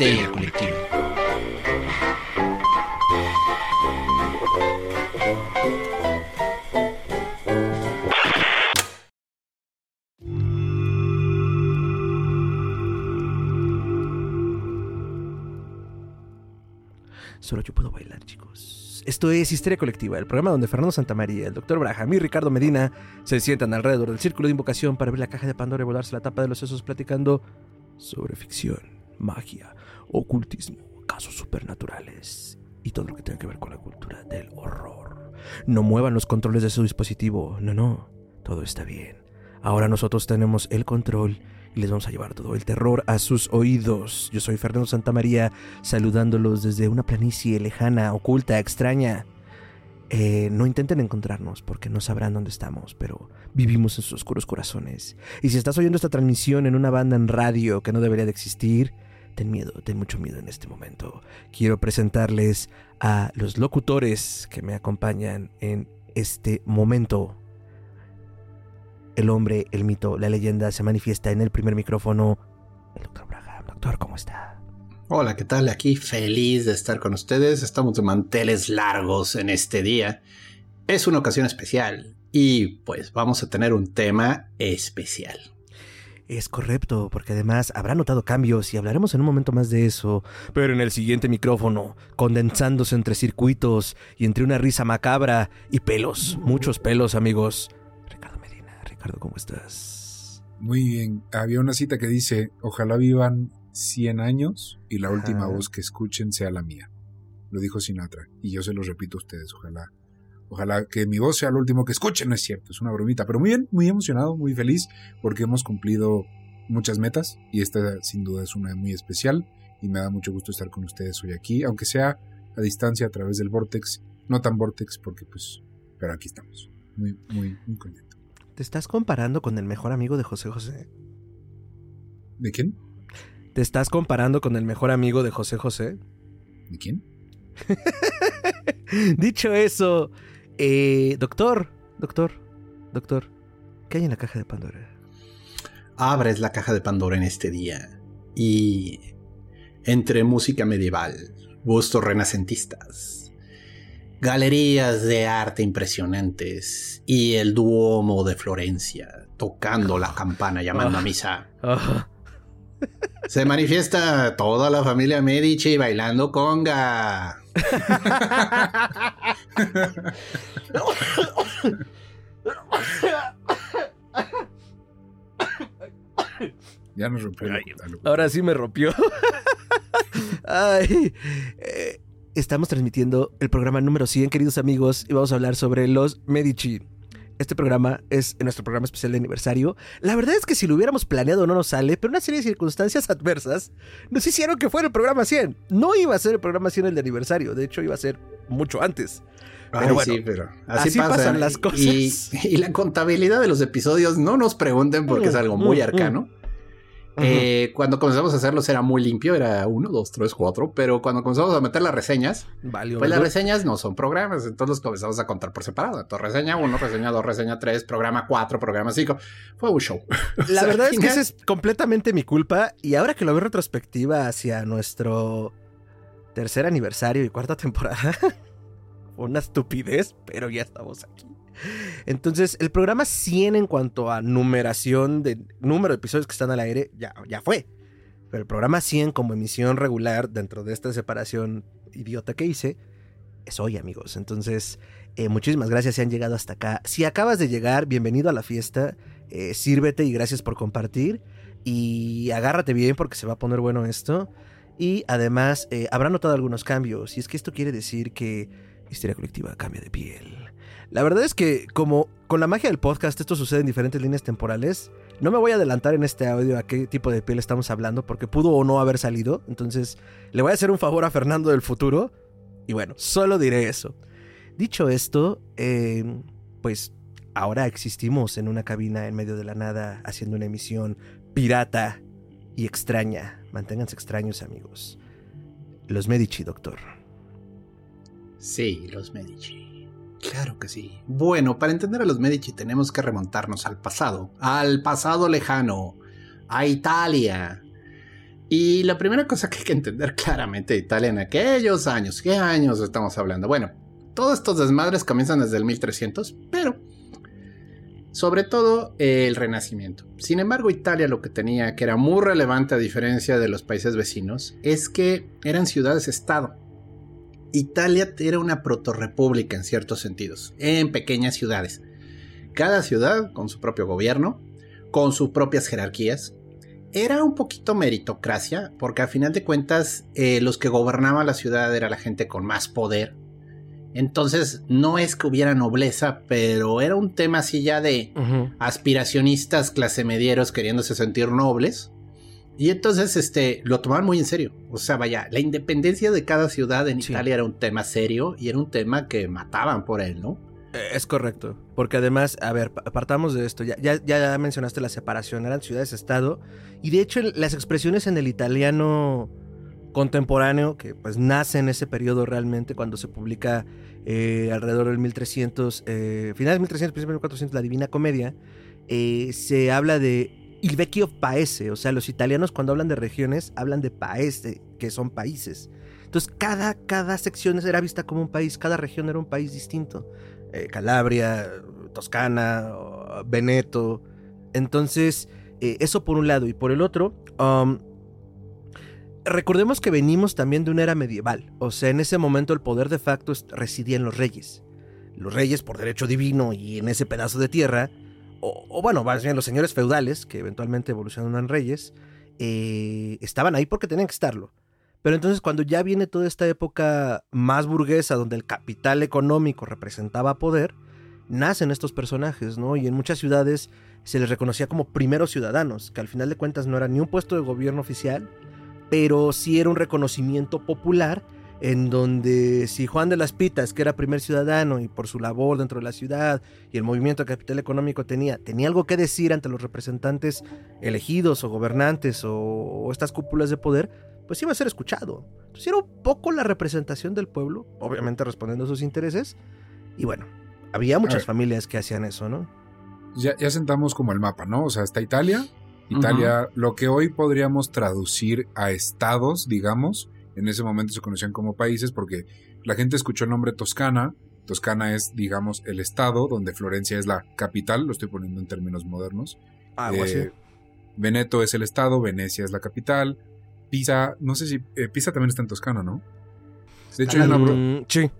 Histeria Colectiva. Solo yo puedo bailar, chicos. Esto es Histeria Colectiva, el programa donde Fernando Santamaría, el Dr. Braham y Ricardo Medina se sientan alrededor del círculo de invocación para abrir la caja de Pandora y volarse la tapa de los sesos platicando sobre ficción, magia, ocultismo, casos supernaturales y todo lo que tenga que ver con la cultura del horror. No muevan los controles de su dispositivo, no, no, todo está bien. Ahora nosotros tenemos el control y les vamos a llevar todo el terror a sus oídos. Yo soy Fernando Santamaría, saludándolos desde una planicie lejana, oculta, extraña. Eh, no intenten encontrarnos porque no sabrán dónde estamos, pero vivimos en sus oscuros corazones. Y si estás oyendo esta transmisión en una banda en radio que no debería de existir, ten miedo, ten mucho miedo en este momento. Quiero presentarles a los locutores que me acompañan en este momento. El hombre, el mito, la leyenda se manifiesta en el primer micrófono. El doctor Braham. Doctor, ¿cómo está? Hola, ¿qué tal? Aquí feliz de estar con ustedes. Estamos de manteles largos en este día. Es una ocasión especial y pues vamos a tener un tema especial. Es correcto, porque además habrá notado cambios y hablaremos en un momento más de eso. Pero en el siguiente micrófono, condensándose entre circuitos y entre una risa macabra y pelos, muchos pelos, amigos. Ricardo Medina, Ricardo, ¿cómo estás? Muy bien. Había una cita que dice, ojalá vivan 100 años y la última Ajá. voz que escuchen sea la mía. Lo dijo Sinatra. Y yo se lo repito a ustedes, ojalá. Ojalá que mi voz sea lo último que escuchen, no es cierto, es una bromita. Pero muy bien, muy emocionado, muy feliz, porque hemos cumplido muchas metas y esta sin duda es una muy especial y me da mucho gusto estar con ustedes hoy aquí, aunque sea a distancia a través del Vortex, no tan Vortex porque pues, pero aquí estamos, muy, muy, muy contento. ¿Te estás comparando con el mejor amigo de José José? ¿De quién? ¿Te estás comparando con el mejor amigo de José José? ¿De quién? Dicho eso, eh, doctor, doctor, doctor, ¿qué hay en la caja de Pandora? Abres la caja de Pandora en este día y entre música medieval, gustos renacentistas, galerías de arte impresionantes y el Duomo de Florencia tocando la campana llamando a misa. Ah, Se manifiesta toda la familia Medici bailando conga. Ya nos rompió Ay, ahora sí me rompió. Ay, eh, estamos transmitiendo el programa número 100, queridos amigos, y vamos a hablar sobre los Medici. Este programa es nuestro programa especial de aniversario. La verdad es que si lo hubiéramos planeado no nos sale, pero una serie de circunstancias adversas nos hicieron que fuera el programa 100. No iba a ser el programa 100 el de aniversario, de hecho iba a ser mucho antes. Ay, Pero bueno, sí, pero así, así pasa. pasan las cosas. Y, y la contabilidad de los episodios no nos pregunten porque es algo muy Mm, mm, arcano. Eh, cuando comenzamos a hacerlos era muy limpio, era uno, dos, tres, cuatro, pero cuando comenzamos a meter las reseñas, Valió, pues las reseñas no son programas, entonces los comenzamos a contar por separado. Entonces reseña uno, reseña dos, reseña tres, programa cuatro, programa cinco. Fue un show. O La sea, verdad es que esa es completamente mi culpa. Y ahora que lo veo en retrospectiva hacia nuestro tercer aniversario y cuarta temporada, una estupidez, pero ya estamos aquí. Entonces, el programa 100 en cuanto a numeración de número de episodios que están al aire, ya, ya fue. Pero el programa 100 como emisión regular dentro de esta separación idiota que hice, es hoy, amigos. Entonces, eh, muchísimas gracias si han llegado hasta acá. Si acabas de llegar, bienvenido a la fiesta. Eh, sírvete y gracias por compartir. Y agárrate bien porque se va a poner bueno esto. Y además, eh, habrá notado algunos cambios. Y es que esto quiere decir que Histeria Colectiva cambia de piel. La verdad es que, como con la magia del podcast, esto sucede en diferentes líneas temporales. No me voy a adelantar en este audio a qué tipo de piel estamos hablando, porque pudo o no haber salido. Entonces, le voy a hacer un favor a Fernando del futuro. Y bueno, solo diré eso. Dicho esto, eh, pues ahora existimos en una cabina en medio de la nada, haciendo una emisión pirata y extraña. Manténganse extraños, amigos. Los Medici, doctor. Sí, los Medici. Claro que sí. Bueno, para entender a los Medici tenemos que remontarnos al pasado, al pasado lejano, a Italia. Y la primera cosa que hay que entender claramente de Italia en aquellos años, ¿qué años estamos hablando? Bueno, todos estos desmadres comienzan desde el 1300, pero sobre todo el Renacimiento. Sin embargo, Italia lo que tenía, que era muy relevante a diferencia de los países vecinos, es que eran ciudades-estado. Italia era una protorrepública en ciertos sentidos, en pequeñas ciudades. Cada ciudad con su propio gobierno, con sus propias jerarquías. Era un poquito meritocracia, porque a final de cuentas eh, los que gobernaban la ciudad era la gente con más poder. Entonces no es que hubiera nobleza, pero era un tema así ya de aspiracionistas clase medieros queriéndose sentir nobles. Y entonces este, lo tomaban muy en serio. O sea, vaya, la independencia de cada ciudad en Italia era un tema serio y era un tema que mataban por él, ¿no? Eh, es correcto, porque además, a ver, partamos de esto, ya, ya, ya mencionaste la separación, eran ciudades-estado, y de hecho las expresiones en el italiano contemporáneo, que pues nace en ese periodo realmente, cuando se publica eh, alrededor del 1300, eh, finales del 1300, principios del 1400, la Divina Comedia, eh, se habla de il vecchio paese, o sea, los italianos cuando hablan de regiones hablan de paese, que son países. Entonces, cada, cada sección era vista como un país, cada región era un país distinto. Calabria, Toscana, Veneto. Entonces, eso por un lado. Y por el otro, um, recordemos que venimos también de una era medieval. O sea, en ese momento el poder de facto residía en los reyes. Los reyes, por derecho divino y en ese pedazo de tierra, o, bueno, más bien los señores feudales, que eventualmente evolucionaron en reyes, eh, estaban ahí porque tenían que estarlo. Pero entonces cuando ya viene toda esta época más burguesa, donde el capital económico representaba poder, nacen estos personajes, ¿no? Y en muchas ciudades se les reconocía como primeros ciudadanos, que al final de cuentas no era ni un puesto de gobierno oficial, pero sí era un reconocimiento popular en donde si Juan de las Pitas, que era primer ciudadano y por su labor dentro de la ciudad y el movimiento de capital económico tenía, tenía algo que decir ante los representantes elegidos o gobernantes o, estas cúpulas de poder, pues iba a ser escuchado. Entonces era un poco la representación del pueblo, obviamente respondiendo a sus intereses, y bueno, había muchas familias que hacían eso, ¿no? Ya, ya sentamos como el mapa, ¿no? O sea, está Italia, Italia, lo que hoy podríamos traducir a estados, digamos, en ese momento se conocían como países porque la gente escuchó el nombre Toscana. Toscana es, digamos, el estado donde Florencia es la capital, lo estoy poniendo en términos modernos. Ah, eh, Veneto es el estado, Venecia es la capital. Pisa, no sé si eh, Pisa también está en Toscana, ¿no? De hecho, hay una, sí.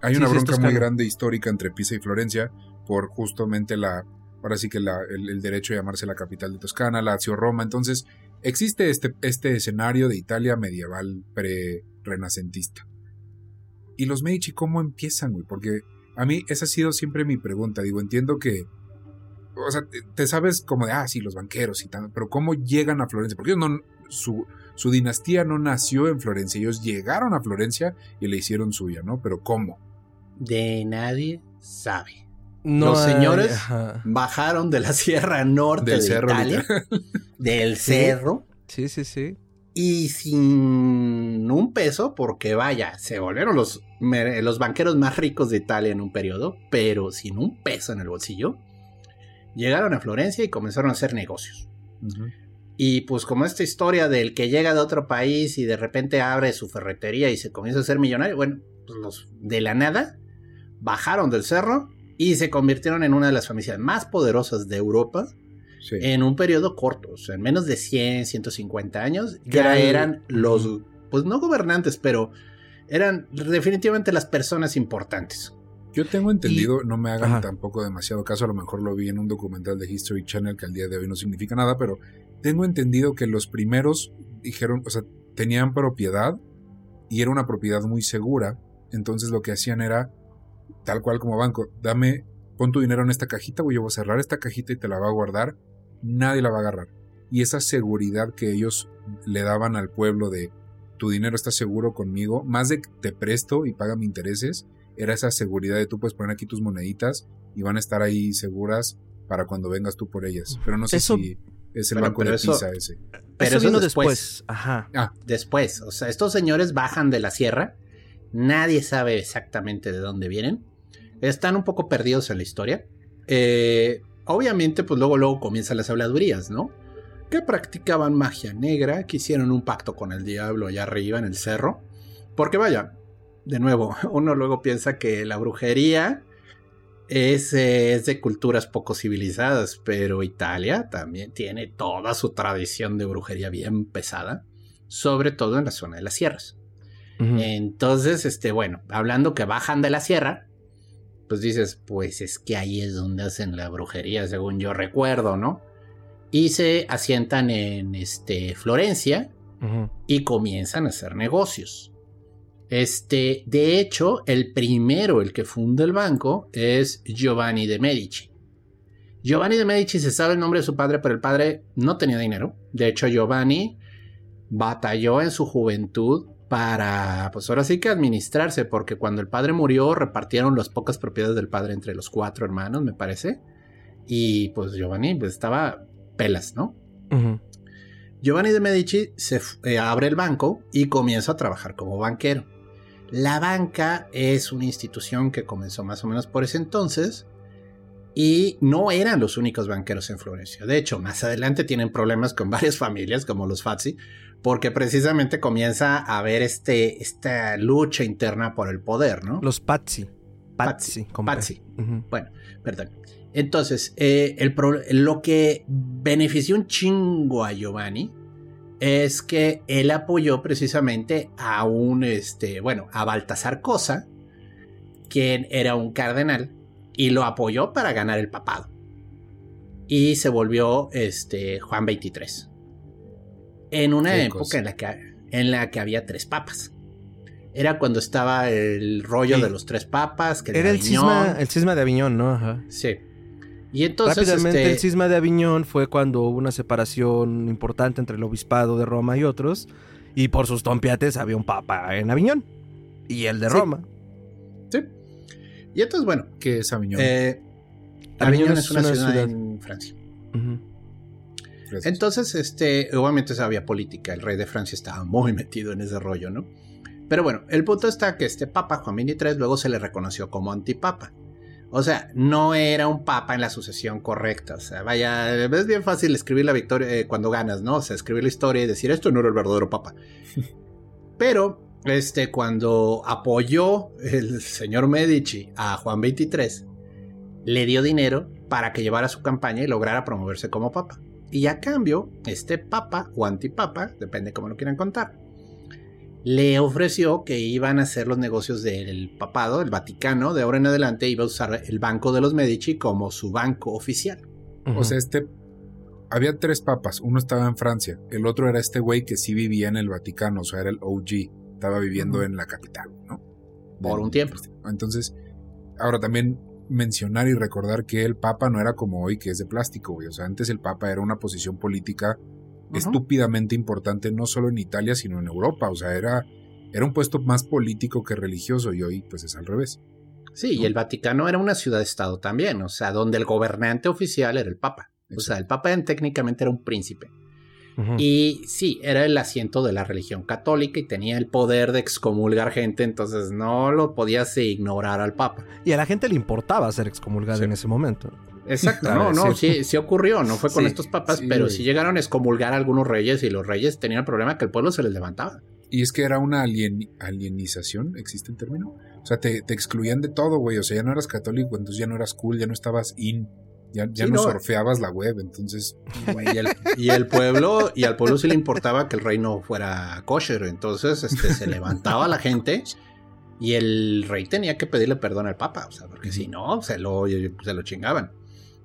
hay una bronca muy grande histórica entre Pisa y Florencia por justamente la ahora sí que el, derecho a llamarse la capital de Toscana, Lazio, Roma. Entonces, existe este, este escenario de Italia medieval pre-renacentista. ¿Y los Medici cómo empiezan, güey? Porque a mí esa ha sido siempre mi pregunta. Digo, entiendo que. O sea, te, sabes como de, ah, sí, los banqueros y tal, pero ¿cómo llegan a Florencia? Porque ellos no. Su, su dinastía no nació en Florencia, ellos llegaron a Florencia y le hicieron suya, ¿no? Pero ¿cómo? De nadie sabe los señores bajaron de la Sierra Norte del de cerro, Italia, del cerro. Sí, sí, sí. Y sin un peso, porque vaya, se volvieron los, los banqueros más ricos de Italia en un periodo, pero sin un peso en el bolsillo, llegaron a Florencia y comenzaron a hacer negocios. Y pues como esta historia del que llega de otro país y de repente abre su ferretería y se comienza a ser millonario, bueno, pues los de la nada bajaron del cerro y se convirtieron en una de las familias más poderosas de Europa en un periodo corto, o sea, en menos de 100, 150 años, ya eran los, pues no gobernantes, pero eran definitivamente las personas importantes. Yo tengo entendido, no me hagan tampoco demasiado caso, a lo mejor lo vi en un documental de History Channel que al día de hoy no significa nada, pero tengo entendido que los primeros dijeron, o sea, tenían propiedad y era una propiedad muy segura, entonces lo que hacían era tal cual como banco, dame, pon tu dinero en esta cajita, güey, yo voy a cerrar esta cajita y te la va a guardar, nadie la va a agarrar. Y esa seguridad que ellos le daban al pueblo de tu dinero está seguro conmigo, más de que te presto y paga mis intereses, era esa seguridad de tú puedes poner aquí tus moneditas y van a estar ahí seguras para cuando vengas tú por ellas. Pero no sé si es el banco de Pisa ese. Pero eso, vino después. Ajá. Ah. Después. O sea, estos señores bajan de la sierra Nadie sabe exactamente de dónde vienen. Están un poco perdidos en la historia. Eh, obviamente, pues luego, luego comienzan las habladurías, ¿no? que practicaban magia negra, que hicieron un pacto con el diablo allá arriba en el cerro. Porque vaya, de nuevo, uno luego piensa que la brujería eh, es, de culturas poco civilizadas, pero Italia también tiene toda su tradición de brujería bien pesada, sobre todo en la zona de las sierras. Entonces, este, bueno, hablando que bajan de la sierra, pues dices, pues es que ahí es donde hacen la brujería, según yo recuerdo, ¿no? Y se asientan en este, Florencia y comienzan a hacer negocios. Este, de hecho, el primero, el que funda el banco, es Giovanni de Medici. Giovanni de Medici se sabe el nombre de su padre, pero el padre no tenía dinero. De hecho, Giovanni batalló en su juventud para, pues ahora sí que administrarse, porque cuando el padre murió repartieron las pocas propiedades del padre entre los cuatro hermanos, me parece. Y pues Giovanni pues, estaba pelas, ¿no? Giovanni de Medici se eh, abre el banco y comienza a trabajar como banquero. La banca es una institución que comenzó más o menos por ese entonces y no eran los únicos banqueros en Florencia. De hecho, más adelante tienen problemas con varias familias como los Fazzi, porque precisamente comienza a haber este, esta lucha interna por el poder, ¿no? Los Pazzi. Pazzi. Pazzi. Bueno, perdón. Entonces, eh, el lo que benefició un chingo a Giovanni es que él apoyó precisamente a un, este, bueno, a Baltasar Cosa, quien era un cardenal, y lo apoyó para ganar el papado. Y se volvió este, Juan XXIII. En una época en la, que, en la que había tres papas. Era cuando estaba el rollo de los tres papas. Que era el cisma, el cisma de Aviñón, ¿no? Ajá. Sí. Y entonces, Rápidamente, este el cisma de Aviñón fue cuando hubo una separación importante entre el obispado de Roma y otros. Y por sus tompiates había un papa en Aviñón. Y el de Sí. Roma. Sí. Y entonces, bueno. ¿Qué es Aviñón? eh, Aviñón es una, ciudad, en Francia. Entonces, este, obviamente había política. El rey de Francia estaba muy metido en ese rollo, ¿no? Pero bueno, el punto está que este papa, Juan XXIII, luego se le reconoció como antipapa. O sea, no era un papa en la sucesión correcta. O sea, vaya, es bien fácil escribir la victoria eh, cuando ganas, ¿no? O sea, escribir la historia y decir esto no era el verdadero papa. Pero, este, cuando apoyó el señor Medici a Juan XXIII, le dio dinero para que llevara su campaña y lograra promoverse como papa. Y a cambio, este papa o antipapa, depende cómo lo quieran contar, le ofreció que iban a hacer los negocios del papado, el Vaticano, de ahora en adelante iba a usar el Banco de los Medici como su banco oficial. O sea, este. Había tres papas. Uno estaba en Francia. El otro era este güey que sí vivía en el Vaticano. O sea, era el OG. Estaba viviendo en la capital, ¿no? Por un tiempo. Entonces, ahora también mencionar y recordar que el papa no era como hoy, que es de plástico, güey. O sea, antes el papa era una posición política estúpidamente importante, no solo en Italia, sino en Europa. O sea, era, era un puesto más político que religioso y hoy, pues es al revés. Sí, y el Vaticano era una ciudad-estado también, o sea, donde el gobernante oficial era el papa. O sea, el papa en- técnicamente era un príncipe. Y sí, era el asiento de la religión católica y tenía el poder de excomulgar gente, entonces no lo podías ignorar al papa. Y a la gente le importaba ser excomulgado Sí. en ese momento. Exacto, no, no, sí. sí, ocurrió, no fue con Sí, estos papas, sí, pero sí llegaron a excomulgar a algunos reyes y los reyes tenían el problema que el pueblo se les levantaba. Y es que era una alien- alienización, ¿existe el término? O sea, te, te excluían de todo, güey. O sea, ya no eras católico, entonces ya no eras cool, ya no estabas in, ya, ya Sí, no, no. surfeabas la web, entonces... Y el, y el pueblo, y al pueblo sí le importaba que el rey no fuera kosher, entonces este, se levantaba la gente y el rey tenía que pedirle perdón al papa, o sea, porque si no, se lo, se lo chingaban.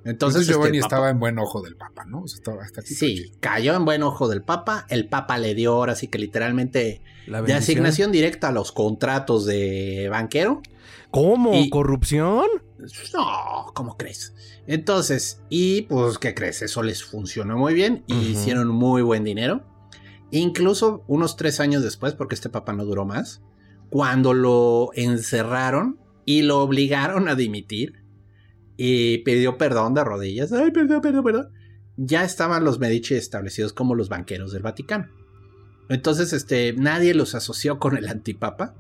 Entonces, Entonces, Giovanni este, el papa- estaba en buen ojo del papa, ¿no? O sea, estaba hasta aquí. Sí, cayó en buen ojo del papa, el papa le dio ahora sí que literalmente La de asignación directa a los contratos de banquero. ¿Cómo? Y- ¿Corrupción? No, ¿cómo crees? Entonces, y pues, ¿qué crees? Eso les funcionó muy bien y hicieron muy buen dinero. Incluso unos tres años después, porque este papa no duró más, cuando lo encerraron y lo obligaron a dimitir y pidió perdón de rodillas, ay, perdón, perdón, perdón, ya estaban los Medici establecidos como los banqueros del Vaticano. Entonces, este, nadie los asoció con el antipapa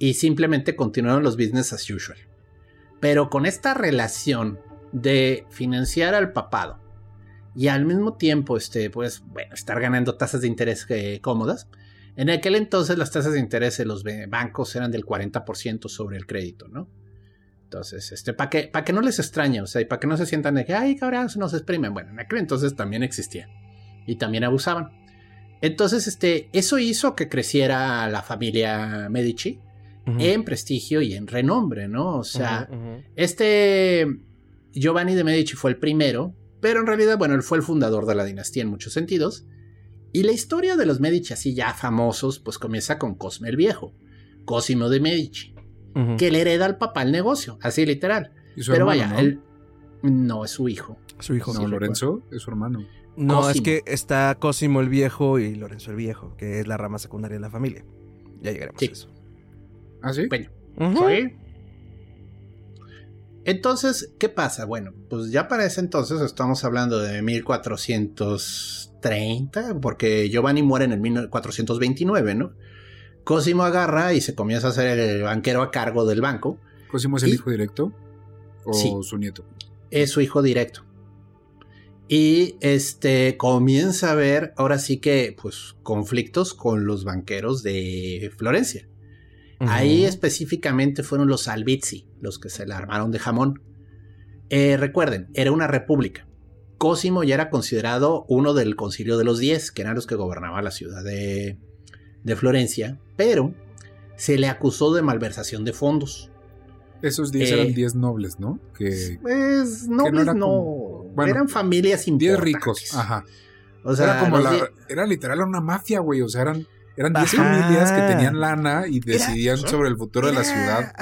y simplemente continuaron los business as usual. Pero con esta relación de financiar al papado y al mismo tiempo, este, pues, bueno, estar ganando tasas de interés eh, cómodas. En aquel entonces las tasas de interés de los bancos eran del 40% sobre el crédito, ¿no? Entonces, este, para que, que no les extrañe, o sea, y para que no se sientan de que, ay, cabrón, nos exprimen. Bueno, en aquel entonces también existía. Y también abusaban. Entonces, este, eso hizo que creciera la familia Medici en prestigio y en renombre, ¿no? O sea, este Giovanni de Medici fue el primero, pero en realidad, bueno, él fue el fundador de la dinastía en muchos sentidos. Y la historia de los Medici, así ya famosos, pues comienza con Cosme el Viejo, Cosimo de Medici, que le hereda al papá el negocio, así literal. Pero vaya, ¿no? él no es su hijo. Su hijo. No, Lorenzo es su hermano. No, es que está Cosimo el Viejo y Lorenzo el Viejo, que es la rama secundaria de la familia. Ya llegaremos a eso. ¿Ah, sí? Bueno, Entonces, ¿qué pasa? Bueno, pues ya para ese entonces estamos hablando de 1430, porque Giovanni muere en el 1429, ¿no? Cosimo agarra y se comienza a ser el banquero a cargo del banco. ¿Cosimo es el hijo directo? ¿O su nieto? Es su hijo directo. Y este comienza a ver ahora sí que pues conflictos con los banqueros de Florencia. Ahí específicamente fueron los Albizzi, los que se la armaron de jamón. Eh, recuerden, era una república. Cosimo ya era considerado uno del concilio de los diez, que eran los que gobernaban la ciudad de, de Florencia, pero se le acusó de malversación de fondos. Esos 10 eran 10 eh, nobles, ¿no? Que, pues nobles no, eran familias importantes. 10 ricos, ajá. O sea, era como la, era literal una mafia, güey, o sea, eran eran 10 familias que tenían lana y decidían sobre el futuro de la ciudad.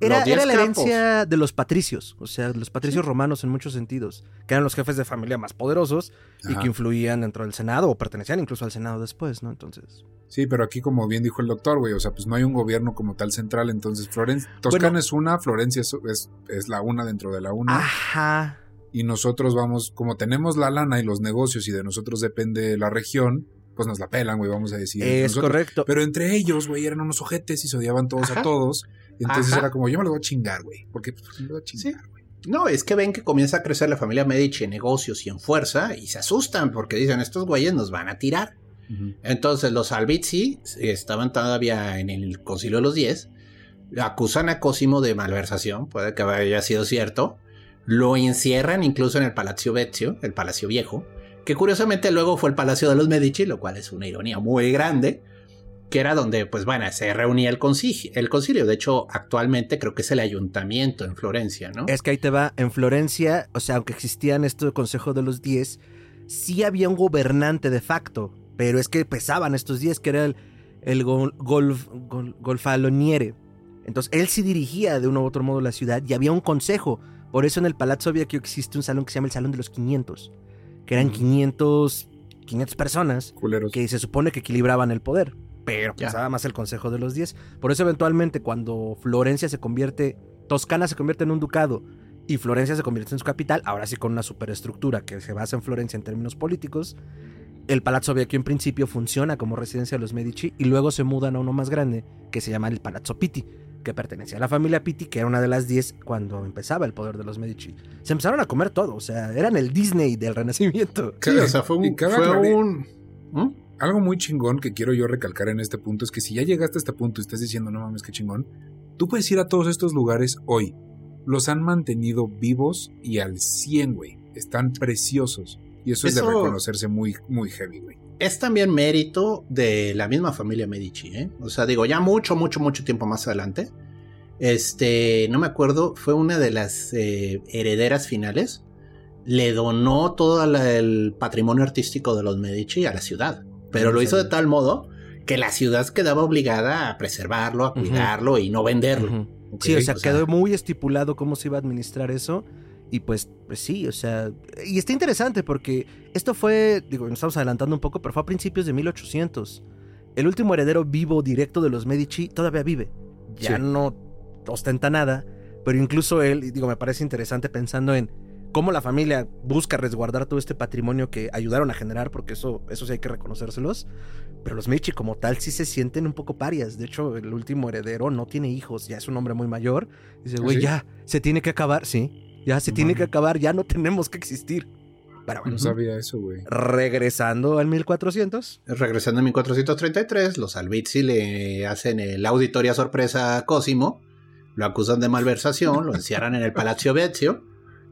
Era, era la herencia de los patricios, o sea, los patricios romanos en muchos sentidos, que eran los jefes de familia más poderosos y que influían dentro del Senado o pertenecían incluso al Senado después, ¿no? Entonces. Sí, pero aquí, como bien dijo el doctor, güey, o sea, pues no hay un gobierno como tal central, entonces Florencia, Toscana es una, Florencia es, es, la una dentro de la una. Ajá. Y nosotros vamos, como tenemos la lana y los negocios y de nosotros depende la región, pues nos la pelan, güey, vamos a decir. Es correcto. Pero entre ellos, güey, eran unos ojetes y se odiaban todos a todos. entonces era como, yo me lo voy a chingar, güey. Porque pues, me lo voy a chingar, güey. No, es que ven que comienza a crecer la familia Medici en negocios y en fuerza y se asustan porque dicen, estos güeyes nos van a tirar. Entonces los Albizzi estaban todavía en el concilio de los Diez, acusan a Cosimo de malversación, puede que haya sido cierto, lo encierran incluso en el Palacio Vezio, el Palacio Viejo, que curiosamente luego fue el Palacio de los Medici, lo cual es una ironía muy grande, que era donde, pues bueno, se reunía el concilio, el concilio. De hecho, actualmente creo que es el ayuntamiento en Florencia, ¿no? Es que ahí te va, en Florencia, o sea, aunque existían estos consejos de los diez, sí había un gobernante de facto, pero es que pesaban estos diez, que era el, el golf, golfaloniere. Entonces, él sí dirigía de uno u otro modo la ciudad y había un consejo. Por eso en el Palazzo Vecchio existe un salón que se llama el Salón de los 500 que eran 500, 500 personas que se supone que equilibraban el poder, pero pesaba más el Consejo de los 10. Por eso eventualmente cuando Florencia se convierte, Toscana se convierte en un ducado y Florencia se convierte en su capital, ahora sí con una superestructura que se basa en Florencia en términos políticos, el Palazzo Vecchio en principio funciona como residencia de los Medici y luego se mudan a uno más grande que se llama el Palazzo Pitti que pertenecía a la familia Pitti, que era una de las 10 cuando empezaba el poder de los Medici. Se empezaron a comer todo, o sea, eran el Disney del Renacimiento. Sí, o sea, fue un... ¿Mm? Algo muy chingón que quiero yo recalcar en este punto es que si ya llegaste a este punto y estás diciendo, no mames, qué chingón, tú puedes ir a todos estos lugares hoy. Los han mantenido vivos y al 100, güey. Están preciosos. Y eso, es de reconocerse muy, muy heavy, güey es también mérito de la misma familia Medici, ¿eh? O sea, digo, ya mucho, mucho, mucho tiempo más adelante. Este, no me acuerdo, fue una de las eh, herederas finales. Le donó todo el patrimonio artístico de los Medici a la ciudad. Pero lo hizo de tal modo que la ciudad quedaba obligada a preservarlo, a cuidarlo y no venderlo. sí, o sea, quedó muy estipulado cómo se iba a administrar eso. Y pues, pues sí, o sea, y está interesante porque esto fue, digo, nos estamos adelantando un poco, pero fue a principios de 1800. El último heredero vivo directo de los Medici todavía vive. Ya no ostenta nada, pero incluso él, digo, me parece interesante pensando en cómo la familia busca resguardar todo este patrimonio que ayudaron a generar, porque eso, eso sí hay que reconocérselos. Pero los Medici como tal sí se sienten un poco parias. De hecho, el último heredero no tiene hijos, ya es un hombre muy mayor. Dice, ¿Ah, güey, ya, se tiene que acabar, sí ya se tiene que acabar, ya no tenemos que existir. Pero No bueno, sabía eso, güey. regresando al 1400. Regresando en 1433, los Albizzi le hacen el auditoria sorpresa a Cosimo, lo acusan de malversación, lo encierran en el Palacio Vezio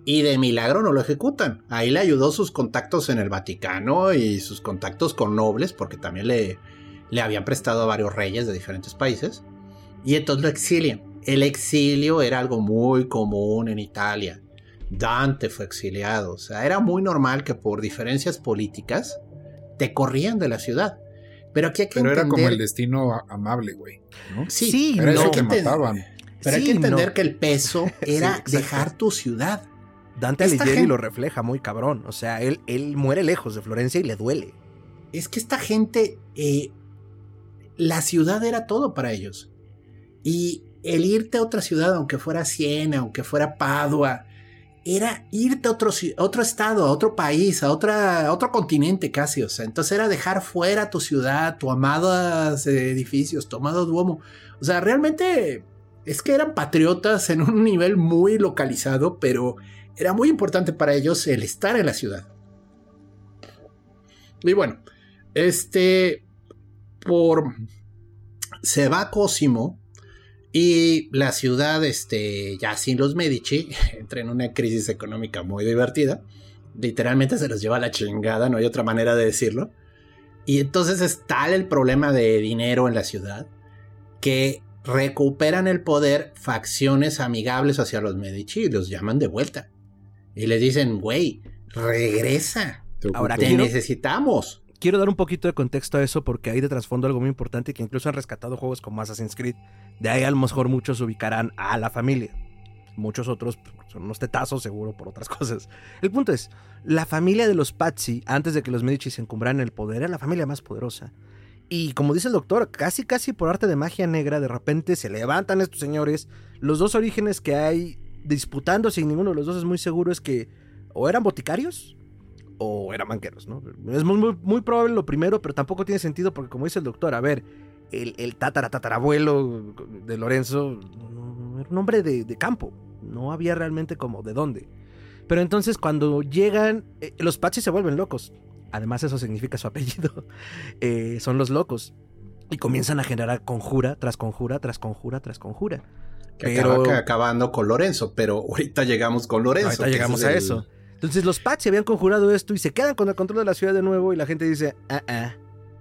y de milagro no lo ejecutan. Ahí le ayudó sus contactos en el Vaticano y sus contactos con nobles, porque también le, le habían prestado a varios reyes de diferentes países. Y entonces lo exilian. El exilio era algo muy común en Italia. Dante fue exiliado. O sea, era muy normal que por diferencias políticas te corrían de la ciudad. Pero aquí hay que Pero era como el destino amable, güey. ¿no? Sí, Sí, Era no. eso que mataban. Pero hay que entender no. que el peso era dejar tu ciudad. Dante Esta Alighieri gente- lo refleja muy cabrón. O sea, él, él muere lejos de Florencia y le duele. Es que esta gente, eh, la ciudad era todo para ellos. Y el irte a otra ciudad, aunque fuera Siena, aunque fuera Padua, era irte a otro, otro estado, a otro país, a, otra, otro continente casi. O sea, entonces era dejar fuera tu ciudad, tu amados edificios, tu amado Duomo. O sea, realmente es que eran patriotas en un nivel muy localizado, pero era muy importante para ellos el estar en la ciudad. Y bueno, este, por, se va Cosimo y la ciudad, este, ya sin los Medici, entra en una crisis económica muy divertida. Literalmente se los lleva a la chingada, no hay otra manera de decirlo. Y entonces es tal el problema de dinero en la ciudad que recuperan el poder facciones amigables hacia los Medici y los llaman de vuelta. Y les dicen, güey, regresa, Ahora, te quiero- necesitamos. Quiero dar un poquito de contexto a eso porque hay de trasfondo algo muy importante que incluso han rescatado juegos como Assassin's Creed. De ahí a lo mejor muchos ubicarán a la familia. Muchos otros pues, son unos tetazos seguro por otras cosas. El punto es, la familia de los Pazzi, antes de que los Medici se encumbraran el poder, era la familia más poderosa. Y como dice el doctor, casi casi por arte de magia negra, de repente se levantan estos señores. Los dos orígenes que hay disputándose y ninguno de los dos es muy seguro es que o eran boticarios o eran banqueros, ¿no? Es muy, probable lo primero, pero tampoco tiene sentido porque como dice el doctor, a ver, el, el tatara tatarabuelo de Lorenzo era un hombre de, de campo, no había realmente como de dónde. Pero entonces cuando llegan, eh, los Pachis se vuelven locos. Además eso significa su apellido. Eh, son los locos. Y comienzan a generar conjura tras conjura tras conjura tras conjura. Que Pero- acaba que- acabando con Lorenzo, pero ahorita llegamos con Lorenzo. Ahorita llegamos a el- eso. Entonces los Pats se habían conjurado esto y se quedan con el control de la ciudad de nuevo y la gente dice, ah, ah,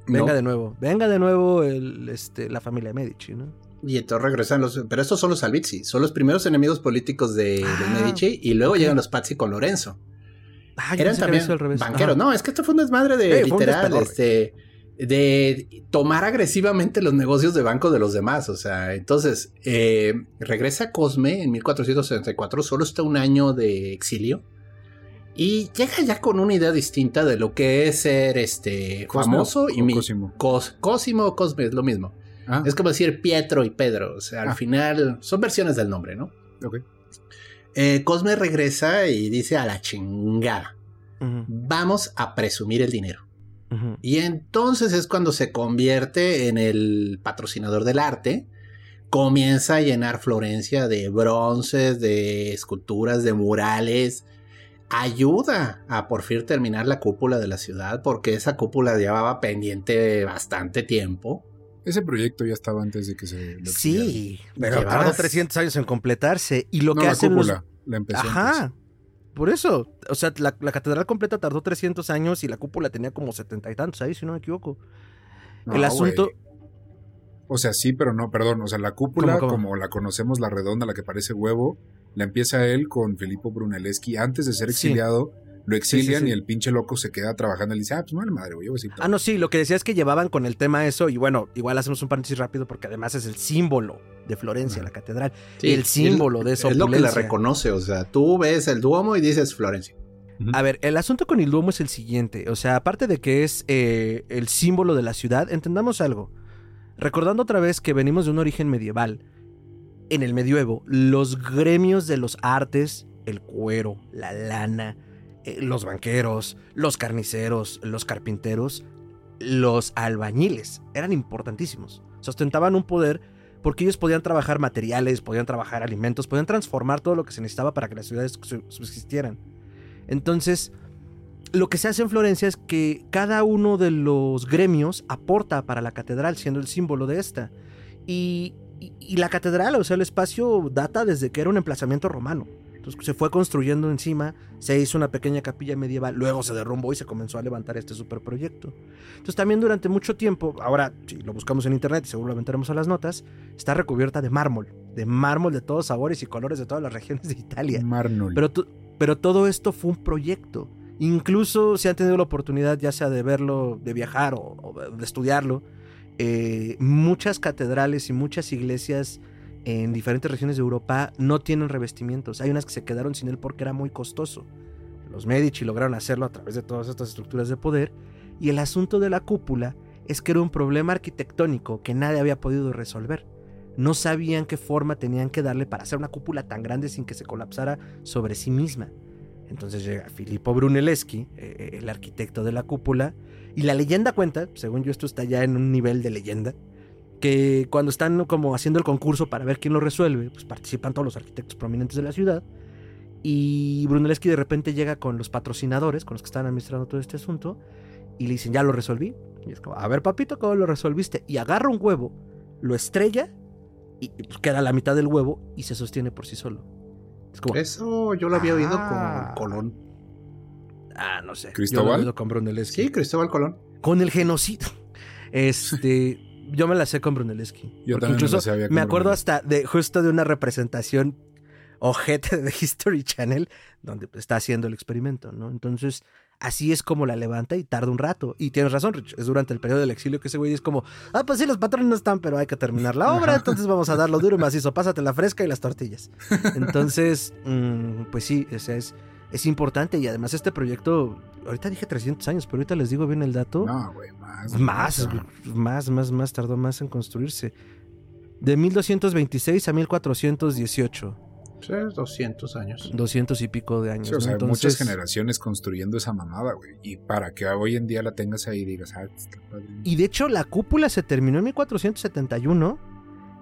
venga No, de nuevo, venga de nuevo el, este, la familia Medici, ¿no? Y entonces regresan los. Pero estos son los Albizzi, son los primeros enemigos políticos de Ah, Medici y luego llegan los Pazzi con Lorenzo. Ah, Eran también banqueros. Ajá. No, es que esto fue un desmadre de un literal, este, de tomar agresivamente los negocios de banco de los demás. O sea, entonces eh, regresa Cosme en 1464, solo está un año de exilio. Y llega ya con una idea distinta de lo que es ser este famoso y mi Cosimo. Cos- Cosimo o Cosme es lo mismo. Ah, Es como decir Pietro y Pedro. O sea, al Ah. final son versiones del nombre, ¿no? ok. Eh, Cosme regresa y dice a la chingada. Vamos a presumir el dinero. Y entonces es cuando se convierte en el patrocinador del arte. Comienza a llenar Florencia de bronces, de esculturas, de murales. Ayuda a por fin terminar la cúpula de la ciudad porque esa cúpula llevaba pendiente bastante tiempo. Ese proyecto ya estaba antes de que se lo. Sí, pero tardó 300 años en completarse. Y lo No, que la hacen los... cúpula. La empezó Ajá. antes. Por eso, o sea, la, la catedral completa tardó 300 años y la cúpula tenía como setenta y tantos ahí, si no me equivoco. No, el asunto... O sea, sí, pero no, perdón. O sea, la cúpula, ¿Cómo, cómo? como la conocemos, la redonda, la que parece huevo, la empieza él con Filippo Brunelleschi. Antes de ser Sí. exiliado, lo exilian sí. y el pinche loco se queda trabajando. Y le dice, ah, pues no, madre, yo voy a seguir Ah, no, sí, lo que decía es que llevaban con el tema eso, y bueno, igual hacemos un paréntesis rápido porque además es el símbolo de Florencia, la catedral. el símbolo de esa Es lo que opulencia. reconoce. O sea, tú ves el Duomo y dices Florencia. A ver, el asunto con el Duomo es el siguiente. O sea, aparte de que es eh, el símbolo de la ciudad, entendamos algo. Recordando otra vez que venimos de un origen medieval. En el medioevo, los gremios de los artes, el cuero, la lana, eh, los banqueros, los carniceros, los carpinteros, los albañiles, eran importantísimos. Sostentaban un poder porque ellos podían trabajar materiales, podían trabajar alimentos, podían transformar todo lo que se necesitaba para que las ciudades su- subsistieran. Entonces, lo que se hace en Florencia es que cada uno de los gremios aporta para la catedral, siendo el símbolo de esta. Y, y- y la catedral, o sea, el espacio data desde que era un emplazamiento romano. Entonces se fue construyendo encima, se hizo una pequeña capilla medieval, luego se derrumbó y se comenzó a levantar este superproyecto. Entonces también durante mucho tiempo, ahora si lo buscamos en internet y seguro lo aventaremos a las notas, está recubierta de mármol, de mármol de todos sabores y colores de todas las regiones de Italia. Marnol. Pero, pero todo esto fue un proyecto. Incluso si han tenido la oportunidad ya sea de verlo, de viajar o, o de estudiarlo, eh, muchas catedrales y muchas iglesias en diferentes regiones de Europa no tienen revestimientos. Hay unas que se quedaron sin él porque era muy costoso. Los Medici lograron hacerlo a través de todas estas estructuras de poder. Y el asunto de la cúpula es que era un problema arquitectónico que nadie había podido resolver. No sabían qué forma tenían que darle para hacer una cúpula tan grande sin que se colapsara sobre sí misma. Entonces llega Filippo Brunelleschi, eh, el arquitecto de la cúpula, y la leyenda cuenta, según yo esto está ya en un nivel de leyenda, que cuando están como haciendo el concurso para ver quién lo resuelve, pues participan todos los arquitectos prominentes de la ciudad, y Brunelleschi de repente llega con los patrocinadores, con los que están administrando todo este asunto, y le dicen, ya lo resolví. Y es como, a ver papito, ¿cómo lo resolviste? Y agarra un huevo, lo estrella, y y, pues, queda la mitad del huevo y se sostiene por sí solo. Es como, Eso yo lo había oído Ah. con Colón. ah, no sé. yo ¿Cristóbal? lo he oído con Brunelleschi. Sí, Cristóbal Colón. Con el genocidio. Este, yo me la sé con Brunelleschi. Yo también me incluso la sabía con me acuerdo hasta de justo de una representación ojete de History Channel donde está haciendo el experimento, ¿no? Entonces, así es como la levanta y tarda un rato. Y tienes razón, Rich, es durante el periodo del exilio que ese güey es como, ah, pues sí, los patrones no están, pero hay que terminar la obra, Ajá. entonces vamos a darlo duro y macizo, pásate la fresca y las tortillas. Entonces, mm, pues sí, o sea, es, es importante y además este proyecto, ahorita dije 300 años, pero ahorita les digo bien el dato. No, güey, más. Más, más, más, más, tardó más en construirse. De 1226 a 1418, Sí, 200 años. 200 y pico de años. Sí, o ¿no? sea, Entonces, muchas generaciones construyendo esa mamada, güey. Y para que hoy en día la tengas ahí y digas, ah, está padre. Y de hecho la cúpula se terminó en 1471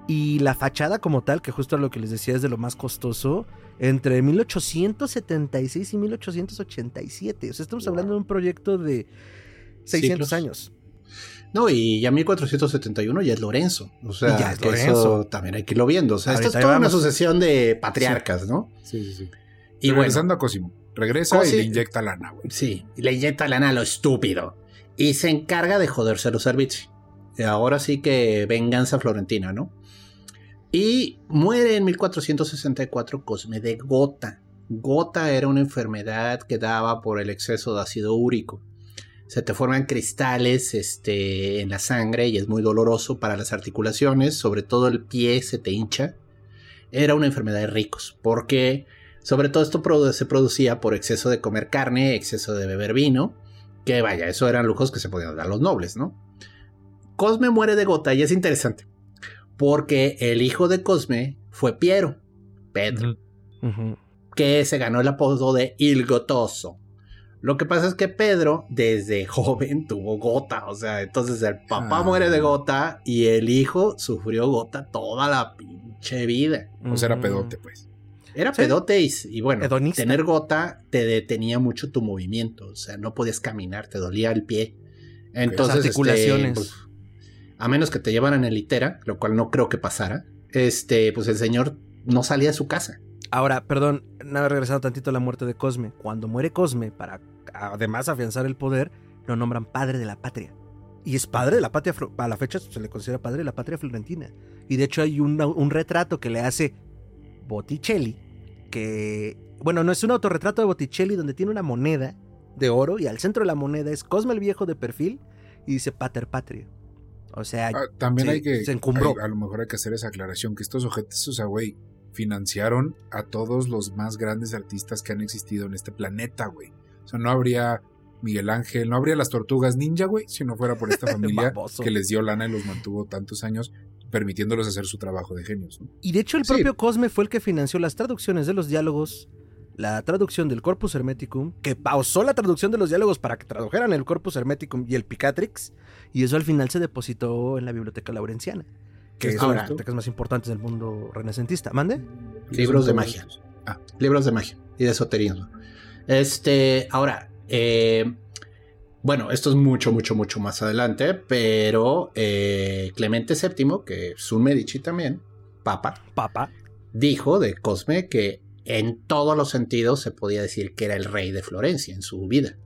y la fachada como tal, que justo lo que les decía es de lo más costoso, entre 1876 y 1887. O sea, estamos hablando de un proyecto de 600 Siglos. años. No, y ya 1471 ya es Lorenzo. O sea, ya es Lorenzo. eso también hay que irlo viendo. O sea, Ahorita esta es toda una sucesión de patriarcas, ¿no? Sí, sí, sí. Y bueno, regresando a Cosimo. Regresa y le inyecta lana, güey. sí, le inyecta lana a lo estúpido. Y se encarga de joderse los servicios. Y ahora sí que venganza florentina, ¿no? Y muere en 1464 Cosme de Gota. Gota era una enfermedad que daba por el exceso de ácido úrico. Se te forman cristales este, en la sangre y es muy doloroso para las articulaciones, sobre todo el pie se te hincha. Era una enfermedad de ricos, porque sobre todo esto produ- se producía por exceso de comer carne, exceso de beber vino, que vaya, eso eran lujos que se podían dar los nobles, ¿no? Cosme muere de gota y es interesante, porque el hijo de Cosme fue Piero, Pedro, que se ganó el apodo de Il Gotoso. Lo que pasa es que Pedro desde joven tuvo gota, o sea, entonces el papá Ah. muere de gota y el hijo sufrió gota toda la pinche vida. O sea, era Ujú. pedote, pues. Era Sí. pedote y, y bueno, Hedonista. tener gota te detenía mucho tu movimiento, o sea, no podías caminar, te dolía el pie. Entonces, Las articulaciones. este, pues, a menos que te llevaran en litera, lo cual no creo que pasara, este, pues el señor no salía de su casa. Ahora, perdón, nada regresando tantito a la muerte de Cosme. Cuando muere Cosme, para además afianzar el poder, lo nombran padre de la patria. Y es padre de la patria, a la fecha se le considera padre de la patria florentina. Y de hecho hay una- un retrato que le hace Botticelli, que, bueno, no es un autorretrato de Botticelli donde tiene una moneda de oro y al centro de la moneda es Cosme el Viejo de perfil y dice Pater Patria. O sea, Ah, también hay que. se encumbró. hay- a lo mejor hay que hacer esa aclaración: que estos ojetes, o sea, güey, financiaron a todos los más grandes artistas que han existido en este planeta, güey. O sea, no habría Miguel Ángel, no habría las tortugas ninja, güey, si no fuera por esta familia que les dio lana y los mantuvo tantos años, permitiéndolos hacer su trabajo de genios. ¿no? Y de hecho el Sí. propio Cosme fue el que financió las traducciones de los diálogos, la traducción del Corpus Hermeticum, que pausó la traducción de los diálogos para que tradujeran el Corpus Hermeticum y el Picatrix, y eso al final se depositó en la Biblioteca Laurenciana, que es una de Ahora. las bibliotecas más importantes del mundo renacentista. ¿Mande? Libros de magia. Ah, Libros de magia y de esoterismo. Este, ahora, eh, bueno, esto es mucho, mucho, mucho más adelante, pero eh, Clemente VII, que es un Medici también, papa, Papa. dijo de Cosme que en todos los sentidos se podía decir que era el rey de Florencia en su vida.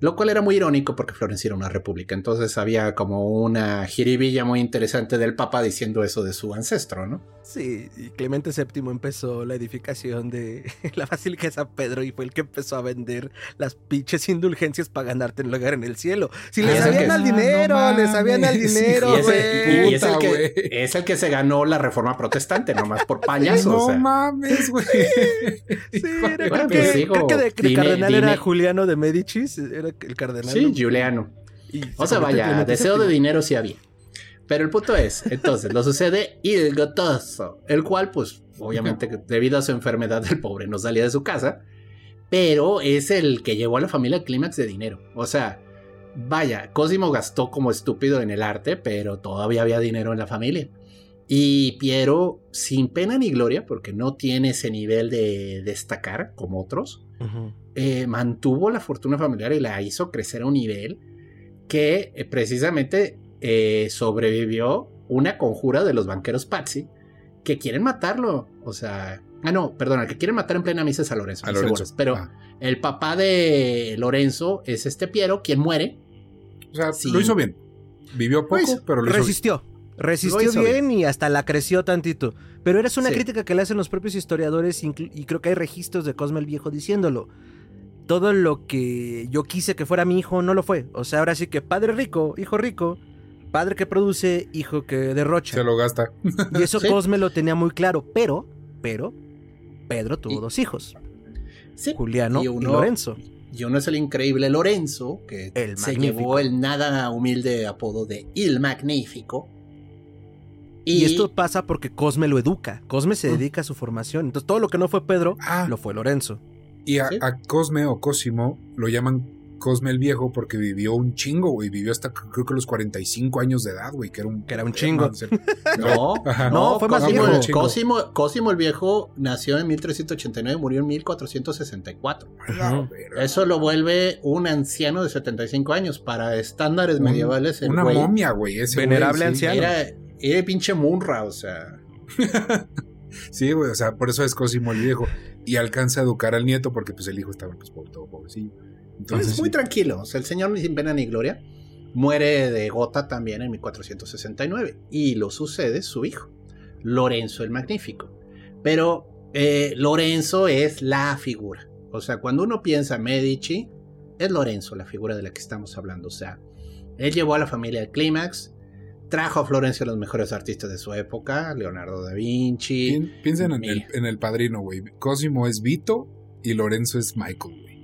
Lo cual era muy irónico porque Florencia era una república, entonces había como una jiribilla muy interesante del Papa diciendo eso de su ancestro, ¿no? Sí, y Clemente VII empezó la edificación de la Basílica de San Pedro y fue el que empezó a vender las pinches indulgencias para ganarte un lugar en el cielo. Si Ah, le es sabían que- al Ah, dinero, no le sabían al dinero, güey. y- y es, el que, es el que se ganó la reforma protestante, nomás por payaso. no o sea. mames, güey. Sí, era- Bueno, creo, que, digo, creo que de- el cardenal dime. era Juliano de Medicis, era el cardenal. Sí, ¿no? Giuliano. Y O se sea, vaya, deseo de dinero sí había. Pero el punto es, entonces, lo sucede Il Gotoso, el cual, pues, obviamente, debido a su enfermedad, el pobre no salía de su casa, pero es el que llevó a la familia al clímax de dinero. O sea, vaya, Cosimo gastó como estúpido en el arte, pero todavía había dinero en la familia. Y Piero, sin pena ni gloria, porque no tiene ese nivel de destacar como otros, eh, mantuvo la fortuna familiar y la hizo crecer a un nivel que eh, precisamente eh, sobrevivió una conjura de los banqueros Pazzi que quieren matarlo. O sea, ah, no, perdón, el que quieren matar en plena misa es a Lorenzo, A pero Ah. el papá de Lorenzo es este Piero, quien muere. O sea, Sí. lo hizo bien. Vivió poco, Pues, pero lo hizo bien. Resistió. Resistió Lo hizo bien, y hasta la creció tantito. Pero era una Sí. crítica que le hacen los propios historiadores y creo que hay registros de Cosme el Viejo diciéndolo. Todo lo que yo quise que fuera mi hijo no lo fue. O sea, ahora sí que padre rico, hijo rico, padre que produce, hijo que derrocha. Se lo gasta. Y eso Sí. Cosme lo tenía muy claro. Pero, pero, Pedro tuvo Y- dos hijos, Sí. Juliano Y Lorenzo. Y uno es el increíble Lorenzo, que El se magnífico. llevó el nada humilde apodo de Il Magnífico. Y, esto pasa porque Cosme lo educa. Cosme se Mm. dedica a su formación. Entonces todo lo que no fue Pedro, Ah, lo fue Lorenzo. y a, sí. a Cosme o Cosimo lo llaman Cosme el Viejo porque vivió un chingo, güey. Vivió hasta creo que los 45 años de edad, güey, que era un... Que era un chingo. No, Ajá. No, fue más Cosimo, viejo. el- Cosimo, Cosimo el Viejo nació en 1389 y murió en 1464. La Ujú. verga. Eso lo vuelve un anciano de 75 años. Para estándares Un- medievales, el Una güey momia, güey. ese güey, Venerable sí. anciano. era, era pinche Munra, o sea. Sí, güey, o sea, por eso es Cosimo el Viejo. Y alcanza a educar al nieto porque pues el hijo estaba pues todo pobrecillo. Entonces, es muy tranquilo. O sea, el señor ni sin pena ni gloria muere de gota también en 1469. Y lo sucede su hijo, Lorenzo el Magnífico. Pero eh, Lorenzo es la figura. O sea, cuando uno piensa Medici, es Lorenzo la figura de la que estamos hablando. O sea, él llevó a la familia al clímax, trajo a Florencia a los mejores artistas de su época, Leonardo da Vinci. Pien- Piensen en el, Mira. en el padrino, güey. Cosimo es Vito y Lorenzo es Michael, güey.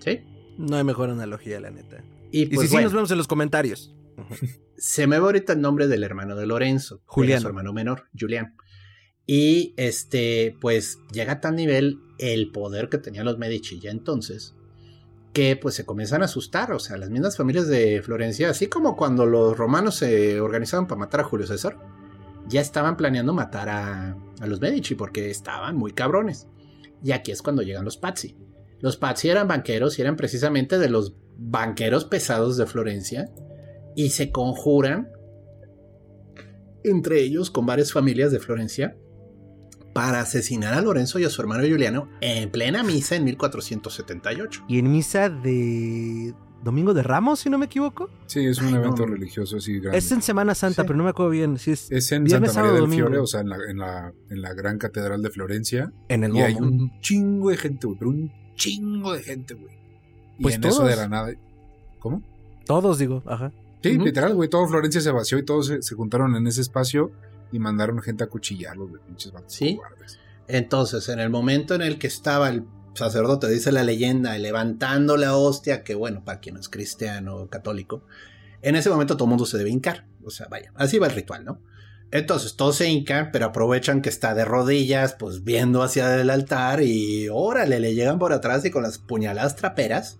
¿Sí? No hay mejor analogía, la neta. Y Y pues si sí, nos vemos en los comentarios. se me va ahorita el nombre del hermano de Lorenzo, Juliano. su hermano menor, Julián. Y este, pues llega a tal nivel el poder que tenían los Medici ya entonces, que pues se comienzan a asustar, o sea, las mismas familias de Florencia, así como cuando los romanos se organizaban para matar a Julio César, ya estaban planeando matar a, a los Medici porque estaban muy cabrones. Y aquí es cuando llegan los Pazzi. Los Pazzi eran banqueros y eran precisamente de los banqueros pesados de Florencia y se conjuran entre ellos con varias familias de Florencia para asesinar a Lorenzo y a su hermano Juliano en plena misa en 1478. Y en misa de Domingo de Ramos, si no me equivoco. Sí, es un Ay, evento no. religioso así grande. Es en Semana Santa, Sí. pero no me acuerdo bien. Si es Es en Viernes, Santa María del Fiore, o sea, en la, en, la, en la gran catedral de Florencia. en el Y hay un chingo de gente. Pero un chingo de gente, güey. Y Pues en eso de la nada. ¿Cómo? Todos, digo. Ajá. Sí, literal, güey. Todo Florencia se vació y todos se, se juntaron en ese espacio y mandaron gente a cuchillarlos, güey. Pinches vatos Sí. cobardes. Entonces, en el momento en el que estaba el sacerdote, dice la leyenda, levantando la hostia, que bueno, para quien no es cristiano o católico, en ese momento todo el mundo se debe hincar. O sea, vaya, así va el ritual, ¿no? Entonces todos se hincan, pero aprovechan que está de rodillas, pues viendo hacia el altar y órale, le llegan por atrás y con las puñaladas traperas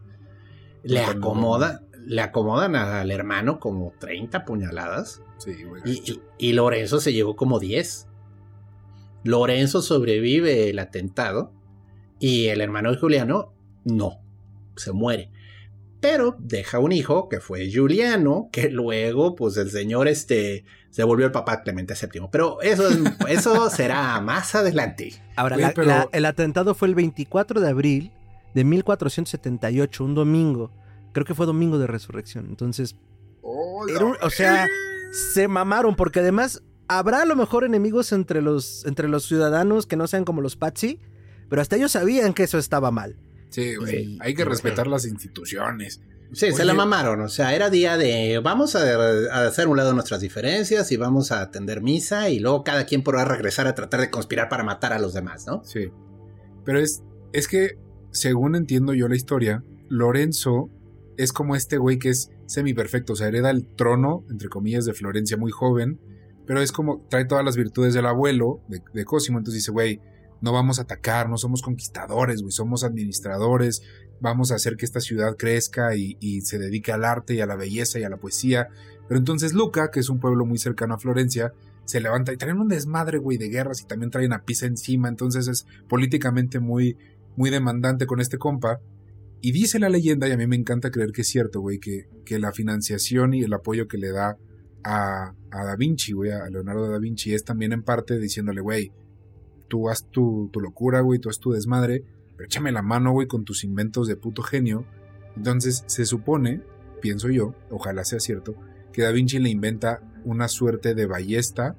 le acomoda, le acomodan al hermano como 30 puñaladas Sí, güey. y, gacho. y- y Lorenzo se llevó como 10. Lorenzo sobrevive el atentado y el hermano de Juliano no. se muere. Pero deja un hijo que fue Juliano, que luego, pues el señor este, se volvió el papá Clemente VII. Pero eso, eso será más adelante. Ahora, el atentado fue el 24 de abril de 1478, un domingo. Creo que fue domingo de resurrección. Entonces, o sea, se mamaron porque además habrá a lo mejor enemigos entre los, entre los ciudadanos que no sean como los Patsy, pero hasta ellos sabían que eso estaba mal. Sí, güey. Hay que respetar las instituciones. Sí, se la mamaron. O sea, era día de vamos a, hacer un lado nuestras diferencias y vamos a atender misa y luego cada quien podrá regresar a tratar de conspirar para matar a los demás, ¿no? Sí. Pero es, es que, según entiendo yo la historia, Lorenzo es como este güey que es semi perfecto. O sea, hereda el trono, entre comillas, de Florencia muy joven. Pero es como trae todas las virtudes del abuelo de, de Cosimo. Entonces dice, güey, no vamos a atacar, no somos conquistadores, güey, somos administradores, vamos a hacer que esta ciudad crezca y, se dedique al arte y a la belleza y a la poesía. Pero entonces Luca, que es un pueblo muy cercano a Florencia, se levanta y traen un desmadre, güey, de guerras y también traen a Pisa encima, entonces es políticamente muy, muy demandante con este compa. Y dice la leyenda, y a mí me encanta creer que es cierto, güey, que, que la financiación y el apoyo que le da a, a Da Vinci, güey, a Leonardo da Vinci, es también en parte diciéndole, güey, tú haz tu, tu locura, güey, tú haz tu desmadre, pero échame la mano, güey, con tus inventos de puto genio. Entonces se supone, pienso yo, ojalá sea cierto, que Da Vinci le inventa una suerte de ballesta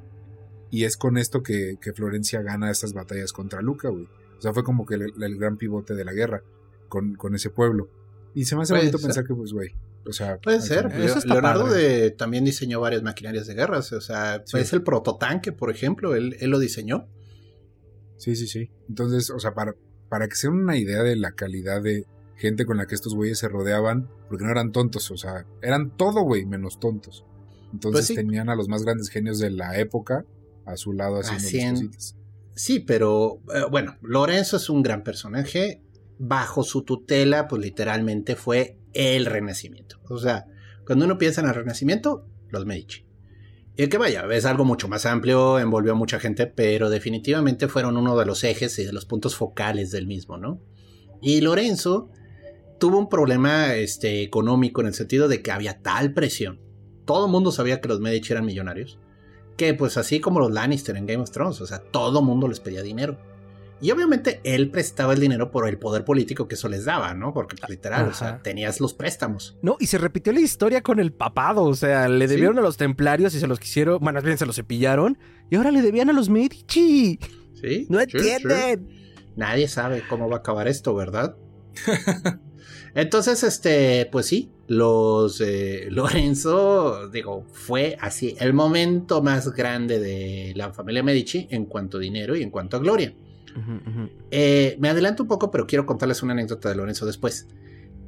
y es con esto que, Florencia gana esas batallas contra Luca, güey. O sea, fue como que el, gran pivote de la guerra con, con, ese pueblo. Y se me hace bonito pensar que, pues, güey, o sea, puede ser. Leonardo de, también diseñó varias maquinarias de guerra. O sea, es el prototanque, por ejemplo. Él, él, lo diseñó. Sí, sí, sí. Entonces, o sea, para, para que se den una idea de la calidad de gente con la que estos güeyes se rodeaban, porque no eran tontos, o sea, eran todo, güey, menos tontos. Entonces pues tenían a los más grandes genios de la época a su lado haciendo cositas. Sí, pero eh, bueno, Lorenzo es un gran personaje. Bajo su tutela, pues literalmente fue el Renacimiento. O sea, cuando uno piensa en el Renacimiento, los Medici. Y que vaya, es algo mucho más amplio, envolvió a mucha gente, pero definitivamente fueron uno de los ejes y de los puntos focales del mismo, ¿no? Y Lorenzo tuvo un problema este, económico en el sentido de que había tal presión. Todo el mundo sabía que los Medici eran millonarios. Que pues así como los Lannister en Game of Thrones, o sea, todo el mundo les pedía dinero. Y obviamente él prestaba el dinero por el poder político que eso les daba, ¿no? Porque pues, literal, o sea, tenías los préstamos. No, y se repitió la historia con el papado, o sea, le debieron a los templarios y se los quisieron, bueno, más bien se los cepillaron, y ahora le debían a los Medici. Sí. No entienden. Nadie sabe cómo va a acabar esto, ¿verdad? Entonces, este, pues sí, los eh, Lorenzo, digo, fue así el momento más grande de la familia Medici en cuanto a dinero y en cuanto a gloria. Eh, me adelanto un poco, pero quiero contarles una anécdota de Lorenzo después.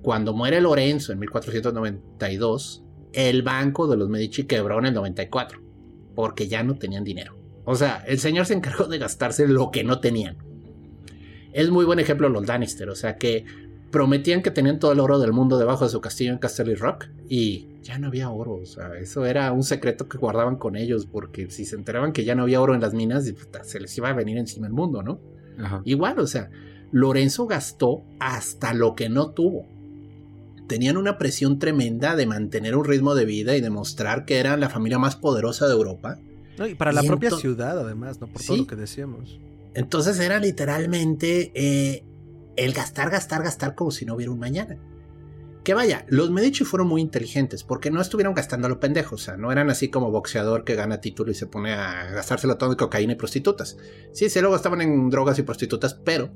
Cuando muere Lorenzo en 1492, el banco de los Medici quebró en el 94, porque ya no tenían dinero. O sea, el señor se encargó de gastarse lo que no tenían. Es muy buen ejemplo los Lannister, o sea que prometían que tenían todo el oro del mundo debajo de su castillo en Casterly Rock y ya no había oro, o sea, eso era un secreto que guardaban con ellos porque si se enteraban que ya no había oro en las minas, se les iba a venir encima el mundo, ¿no? Igual, o sea, Lorenzo gastó hasta lo que no tuvo. Tenían una presión tremenda de mantener un ritmo de vida y demostrar que eran la familia más poderosa de Europa. y para la propia ciudad, además, ¿no? Por todo lo que decíamos. Entonces era literalmente eh, el gastar, gastar, gastar como si no hubiera un mañana. Que vaya, los Medici fueron muy inteligentes porque no estuvieron gastando a lo pendejo, o sea, no eran así como boxeador que gana título y se pone a gastárselo todo en cocaína y prostitutas. Sí, se lo gastaban en drogas y prostitutas, pero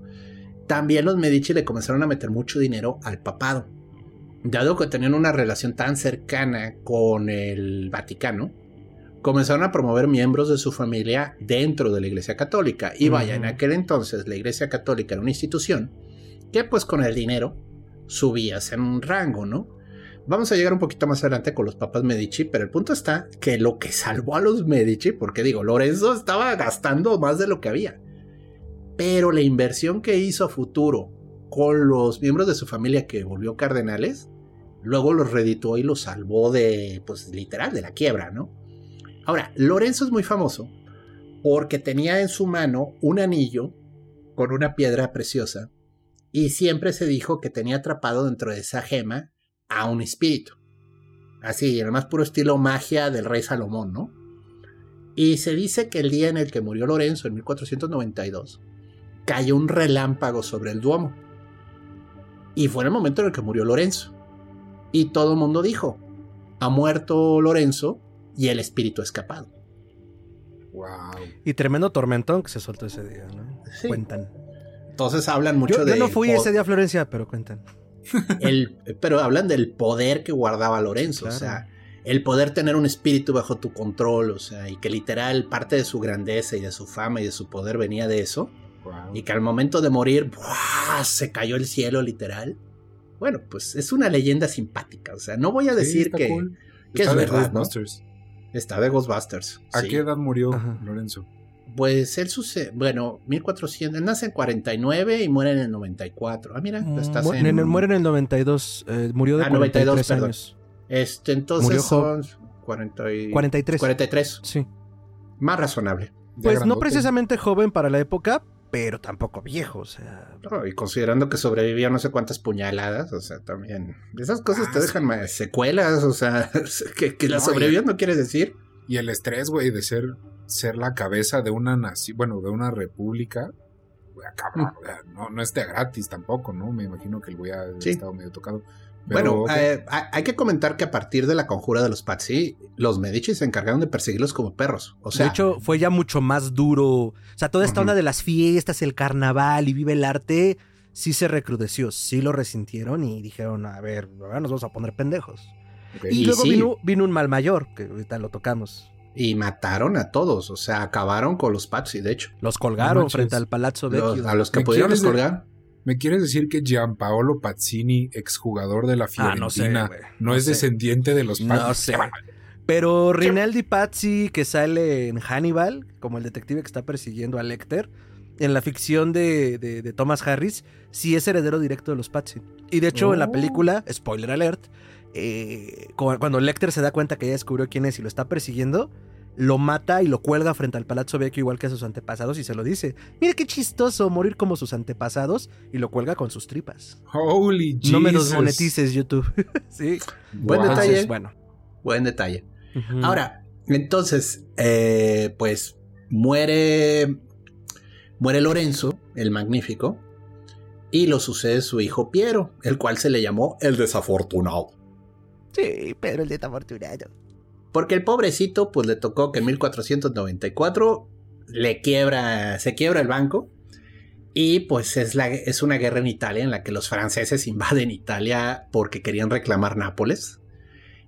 también los Medici le comenzaron a meter mucho dinero al papado. Dado que tenían una relación tan cercana con el Vaticano, comenzaron a promover miembros de su familia dentro de la Iglesia Católica. Y vaya, en aquel entonces la Iglesia Católica era una institución que pues con el dinero subías en un rango, ¿no? Vamos a llegar un poquito más adelante con los papas Medici, pero el punto está que lo que salvó a los Medici, porque digo, Lorenzo estaba gastando más de lo que había, pero la inversión que hizo a futuro con los miembros de su familia que volvió cardenales, luego los reditó y los salvó de, pues literal, de la quiebra, ¿no? Ahora, Lorenzo es muy famoso porque tenía en su mano un anillo con una piedra preciosa Y siempre se dijo que tenía atrapado dentro de esa gema a un espíritu. Así, en el más puro estilo magia del rey Salomón, ¿no? Y se dice que el día en el que murió Lorenzo, en 1492, cayó un relámpago sobre el Duomo. Y fue en el momento en el que murió Lorenzo. Y todo el mundo dijo, ha muerto Lorenzo y el espíritu ha escapado. Wow. Y tremendo tormentón que se soltó ese día, ¿no? Sí. Cuentan. Entonces hablan mucho Yo, de... yo no fui ese día a Florencia, pero cuentan. el- pero hablan del poder que guardaba Lorenzo, Claro. o sea, el poder tener un espíritu bajo tu control, o sea, y que literal parte de su grandeza y de su fama y de su poder venía de eso, Wow. y que al momento de morir, ¡buah! se cayó el cielo literal. Bueno, pues es una leyenda simpática, o sea, no voy a decir que, cool. que Está es de verdad, ¿no? Está de Ghostbusters. ¿A sí. qué edad murió Ajá. Lorenzo? Pues él sucede, bueno, 1400, él nace en 49 y muere en el 94. Ah, mira, estás Mu- en... en el- muere en el 92. eh, murió de Ah, 92, 43 perdón. años. Este, entonces Murió son 40 y- 43. 43. Sí. Más razonable. Pues no precisamente joven para la época, pero tampoco viejo. O sea, No, y considerando que sobrevivió no sé cuántas puñaladas, o sea, también. Esas cosas Ah, te sí. dejan secuelas, o sea, que, que la sobrevivió no quiere decir. Y el estrés, güey, de ser, ser la cabeza de una nación, bueno, de una república, güey, ah, cabrón, Mm. no, no esté gratis tampoco, ¿no? Me imagino que el güey ha Sí. estado medio tocado. Pero, bueno, eh, hay que comentar que a partir de la conjura de los Patsy, los Medici se encargaron de perseguirlos como perros. O sea, de hecho, fue ya mucho más duro. O sea, toda esta onda de las fiestas, el carnaval y vive el arte, sí se recrudeció, sí lo resintieron y dijeron, a ver, ahora nos vamos a poner pendejos. Y, Y luego sí. vino, vino un mal mayor, que ahorita lo tocamos. y mataron a todos, o sea, acabaron con los Patsy, de hecho. Los colgaron frente al Palazzo Los- Vecchio. a los que ¿Me pudieron de- colgar. ¿Me quieres decir que Gianpaolo Pazzini, exjugador de la Ah, no sé, Fiorentina, no, no es sé. descendiente de los No Pazzi? sé. Pero Rinaldi Pazzi, que sale en Hannibal, como el detective que está persiguiendo a Lecter, en la ficción de, de- de Thomas Harris, sí es heredero directo de los Pazzi. Y de hecho, en la Oh. película, spoiler alert, eh, cu- cuando Lecter se da cuenta que ya descubrió quién es y lo está persiguiendo, lo mata y lo cuelga frente al Palazzo Vecchio igual que a sus antepasados y se lo dice. Mira qué chistoso morir como sus antepasados y lo cuelga con sus tripas. Holy Jesus. No me los monetices, YouTube. sí. Buen Wow. detalle. Bueno. Buen detalle. Ahora, entonces, eh, pues muere, muere Lorenzo, el magnífico, y lo sucede su hijo Piero, el cual se le llamó el desafortunado. Sí, Pedro el desafortunado. Porque el pobrecito, pues le tocó que en 1494 le quiebra, se quiebra el banco. Y pues es, la, es una guerra en Italia en la que los franceses invaden Italia porque querían reclamar Nápoles.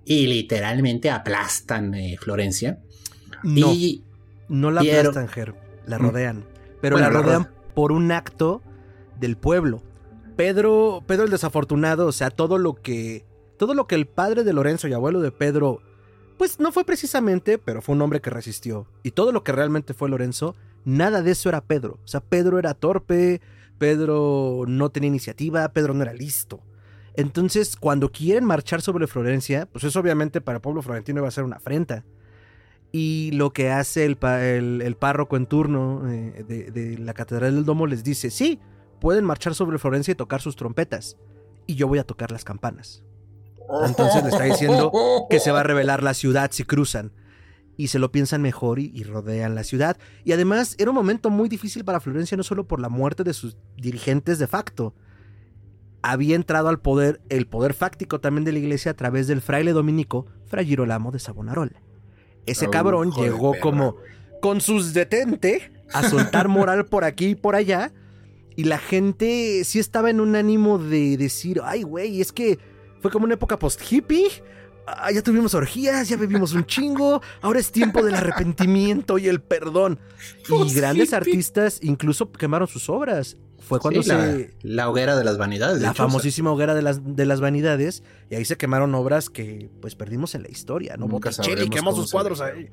Y literalmente aplastan eh, Florencia. No, Y no la Piero- aplastan, Ger, la Mm. rodean. Pero Bueno, la la rodean ro- por un acto del pueblo. Pedro, Pedro el desafortunado, o sea, todo lo que todo lo que el padre de Lorenzo y abuelo de Pedro pues no fue precisamente, pero fue un hombre que resistió. Y todo lo que realmente fue Lorenzo, nada de eso era Pedro. O sea, Pedro era torpe, Pedro no tenía iniciativa, Pedro no era listo. Entonces, cuando quieren marchar sobre Florencia, pues eso obviamente para el pueblo florentino iba a ser una afrenta. Y lo que hace el, párroco en turno eh, de la Catedral del Domo les dice, sí, pueden marchar sobre Florencia y tocar sus trompetas. Y yo voy a tocar las campanas. Entonces le está diciendo que se va a revelar la ciudad si cruzan. Y se lo piensan mejor y, y rodean la ciudad. Y además era un momento muy difícil para Florencia, no solo por la muerte de sus dirigentes de facto. Había entrado al poder el poder fáctico también de la iglesia a través del fraile dominico Fray Girolamo de Savonarola. Ese Oh, cabrón llegó perra, como con sus detente a soltar moral por aquí y por allá. Y la gente sí estaba en un ánimo de decir, ay, güey, es que fue como una época post-hippie. Ah, ya tuvimos orgías, ya bebimos un chingo. Ahora es tiempo del arrepentimiento y el perdón. Y grandes artistas incluso quemaron sus obras. Fue cuando sí, la, se. la hoguera de las vanidades. de La hecho, famosísima hoguera de las, de las vanidades. Y ahí se quemaron obras que pues perdimos en la historia, ¿no? Nunca Botticelli quemó sus se cuadros ahí.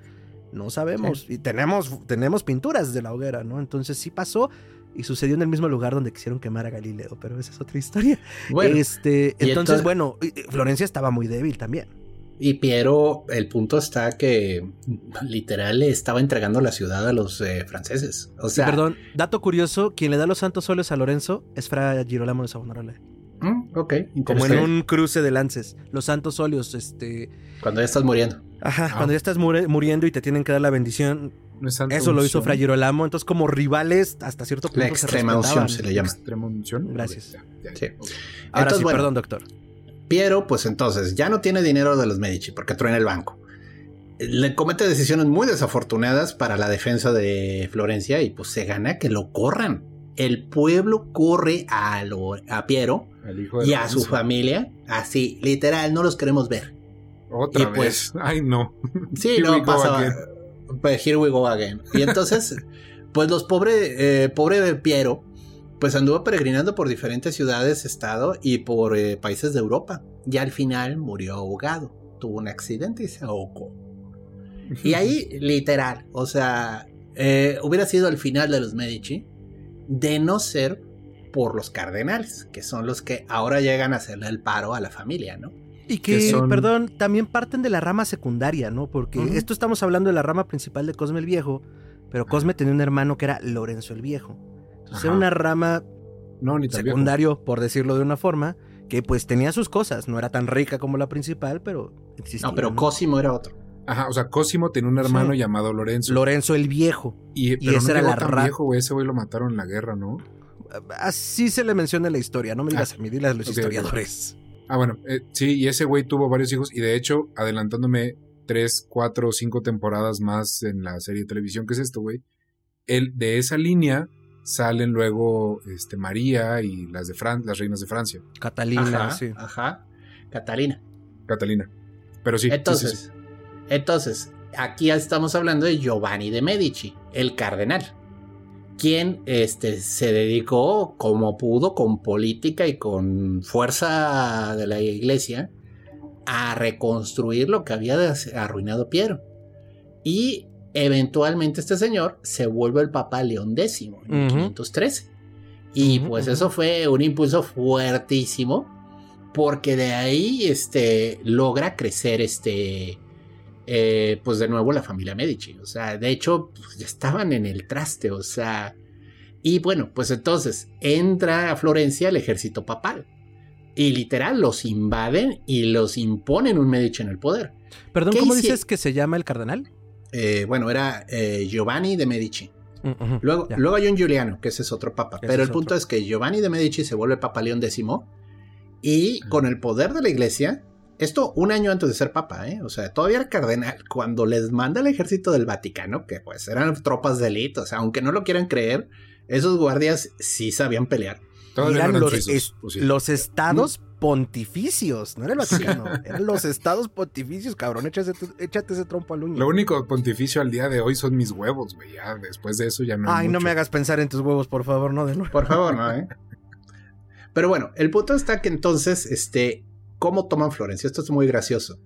No sabemos. Y tenemos, tenemos pinturas de la hoguera, ¿no? Entonces sí pasó y sucedió en el mismo lugar donde quisieron quemar a Galileo, pero esa es otra historia. Bueno, este, entonces, entonces- bueno, Florencia estaba muy débil también. Y Piero, el punto está que literal le estaba entregando la ciudad a los eh, franceses. O sea, Perdón, dato curioso, quien le da los santos óleos a Lorenzo es Fra Girolamo de Savonarola. mm, ok, Como en un cruce de lances. Los santos óleos, este... Cuando ya estás muriendo. Ajá, Ah. cuando ya estás muri- muriendo y te tienen que dar la bendición, No es santa eso lo hizo unción. Fra Girolamo. Entonces, como rivales, hasta cierto punto La se extrema unción respetaban. se le llama. Extrema unción. Gracias. Ok, ya, ya, Sí. Ahora Entonces, sí, bueno. perdón, doctor. Piero, pues entonces, ya no tiene dinero de los Medici porque truena el banco. Le comete decisiones muy desafortunadas para la defensa de Florencia y pues se gana que lo corran. El pueblo corre a, lo- a Piero y a su familia. Así, literal, no los queremos ver. Otra y vez. pues- Ay, no. Sí, Here no we go pasa. again. Pues here we go again. Y entonces, pues los pobres, eh, pobre Piero, pues anduvo peregrinando por diferentes ciudades, estado y por eh, países de Europa. Y al final murió ahogado. Tuvo un accidente y se ahogó. Y ahí, literal, o sea, eh, hubiera sido el final de los Medici, de no ser por los cardenales, que son los que ahora llegan a hacerle el paro a la familia, ¿no? Y Que que, son- perdón, también parten de la rama secundaria, ¿no? Porque esto estamos hablando de la rama principal de Cosme el Viejo, pero Cosme tenía un hermano que era Lorenzo el Viejo. Entonces era una rama No, ni tan viejo. secundario, por decirlo de una forma, que pues tenía sus cosas. No era tan rica como la principal, pero existía. No, pero Cosimo era otro. Ajá, o sea, Cosimo tenía un hermano Sí. llamado Lorenzo. Lorenzo el Viejo. y, pero esa no era la tan ra- viejo, güey. Ese güey lo mataron en la guerra, ¿no? Así se le menciona en la historia. No me digas Ah, a mí, dile a los historiadores. Ah, bueno, eh, sí, y ese güey tuvo varios hijos y de hecho, adelantándome tres, cuatro, cinco temporadas más en la serie de televisión que es esto, güey, él, de esa línea salen luego este, María y las de Fran las reinas de Francia, Catalina, ajá, sí. ajá. Catalina. Catalina. Pero sí, sí, sí, Entonces, sí. entonces, aquí estamos hablando de Giovanni de Medici, el cardenal, quien este, se dedicó como pudo, con política y con fuerza de la iglesia, a reconstruir lo que había arruinado Piero. Y eventualmente este señor se vuelve el Papa León X en Ujú. 1513. Y pues eso fue un impulso fuertísimo porque de ahí este, logra crecer este, eh, pues de nuevo la familia Medici. O sea, de hecho, pues, ya estaban en el traste, o sea, y bueno, pues entonces entra a Florencia el ejército papal. Y literal los invaden y los imponen un Medici en el poder. Perdón, ¿Qué ¿cómo hice- dices que se llama el cardenal? Eh, bueno, era eh, Giovanni de Medici. Mm, Luego, ya. luego hay un Giuliano, que ese es otro papa. Ese Pero el punto otro. es que Giovanni de Medici se vuelve Papa León X y con el poder de la iglesia, esto un año antes de ser papa, ¿eh? o sea, todavía era cardenal, cuando les manda el ejército del Vaticano, que pues eran tropas de élite, o sea, aunque no lo quieran creer, esos guardias sí sabían pelear. Todavía eran los, suizos, es- o sí. los estados pontificios, no era el Vaticano, eran los estados pontificios, cabrón, échate, échate ese trompo al uño. Lo único pontificio al día de hoy son mis huevos, güey. Ya después de eso ya no. hay Ay, no mucho. me hagas pensar en tus huevos, por favor, no de nuevo. Por favor, ¿no? eh? Pero bueno, el punto está que entonces, este, ¿cómo toman Florencia? Esto es muy gracioso.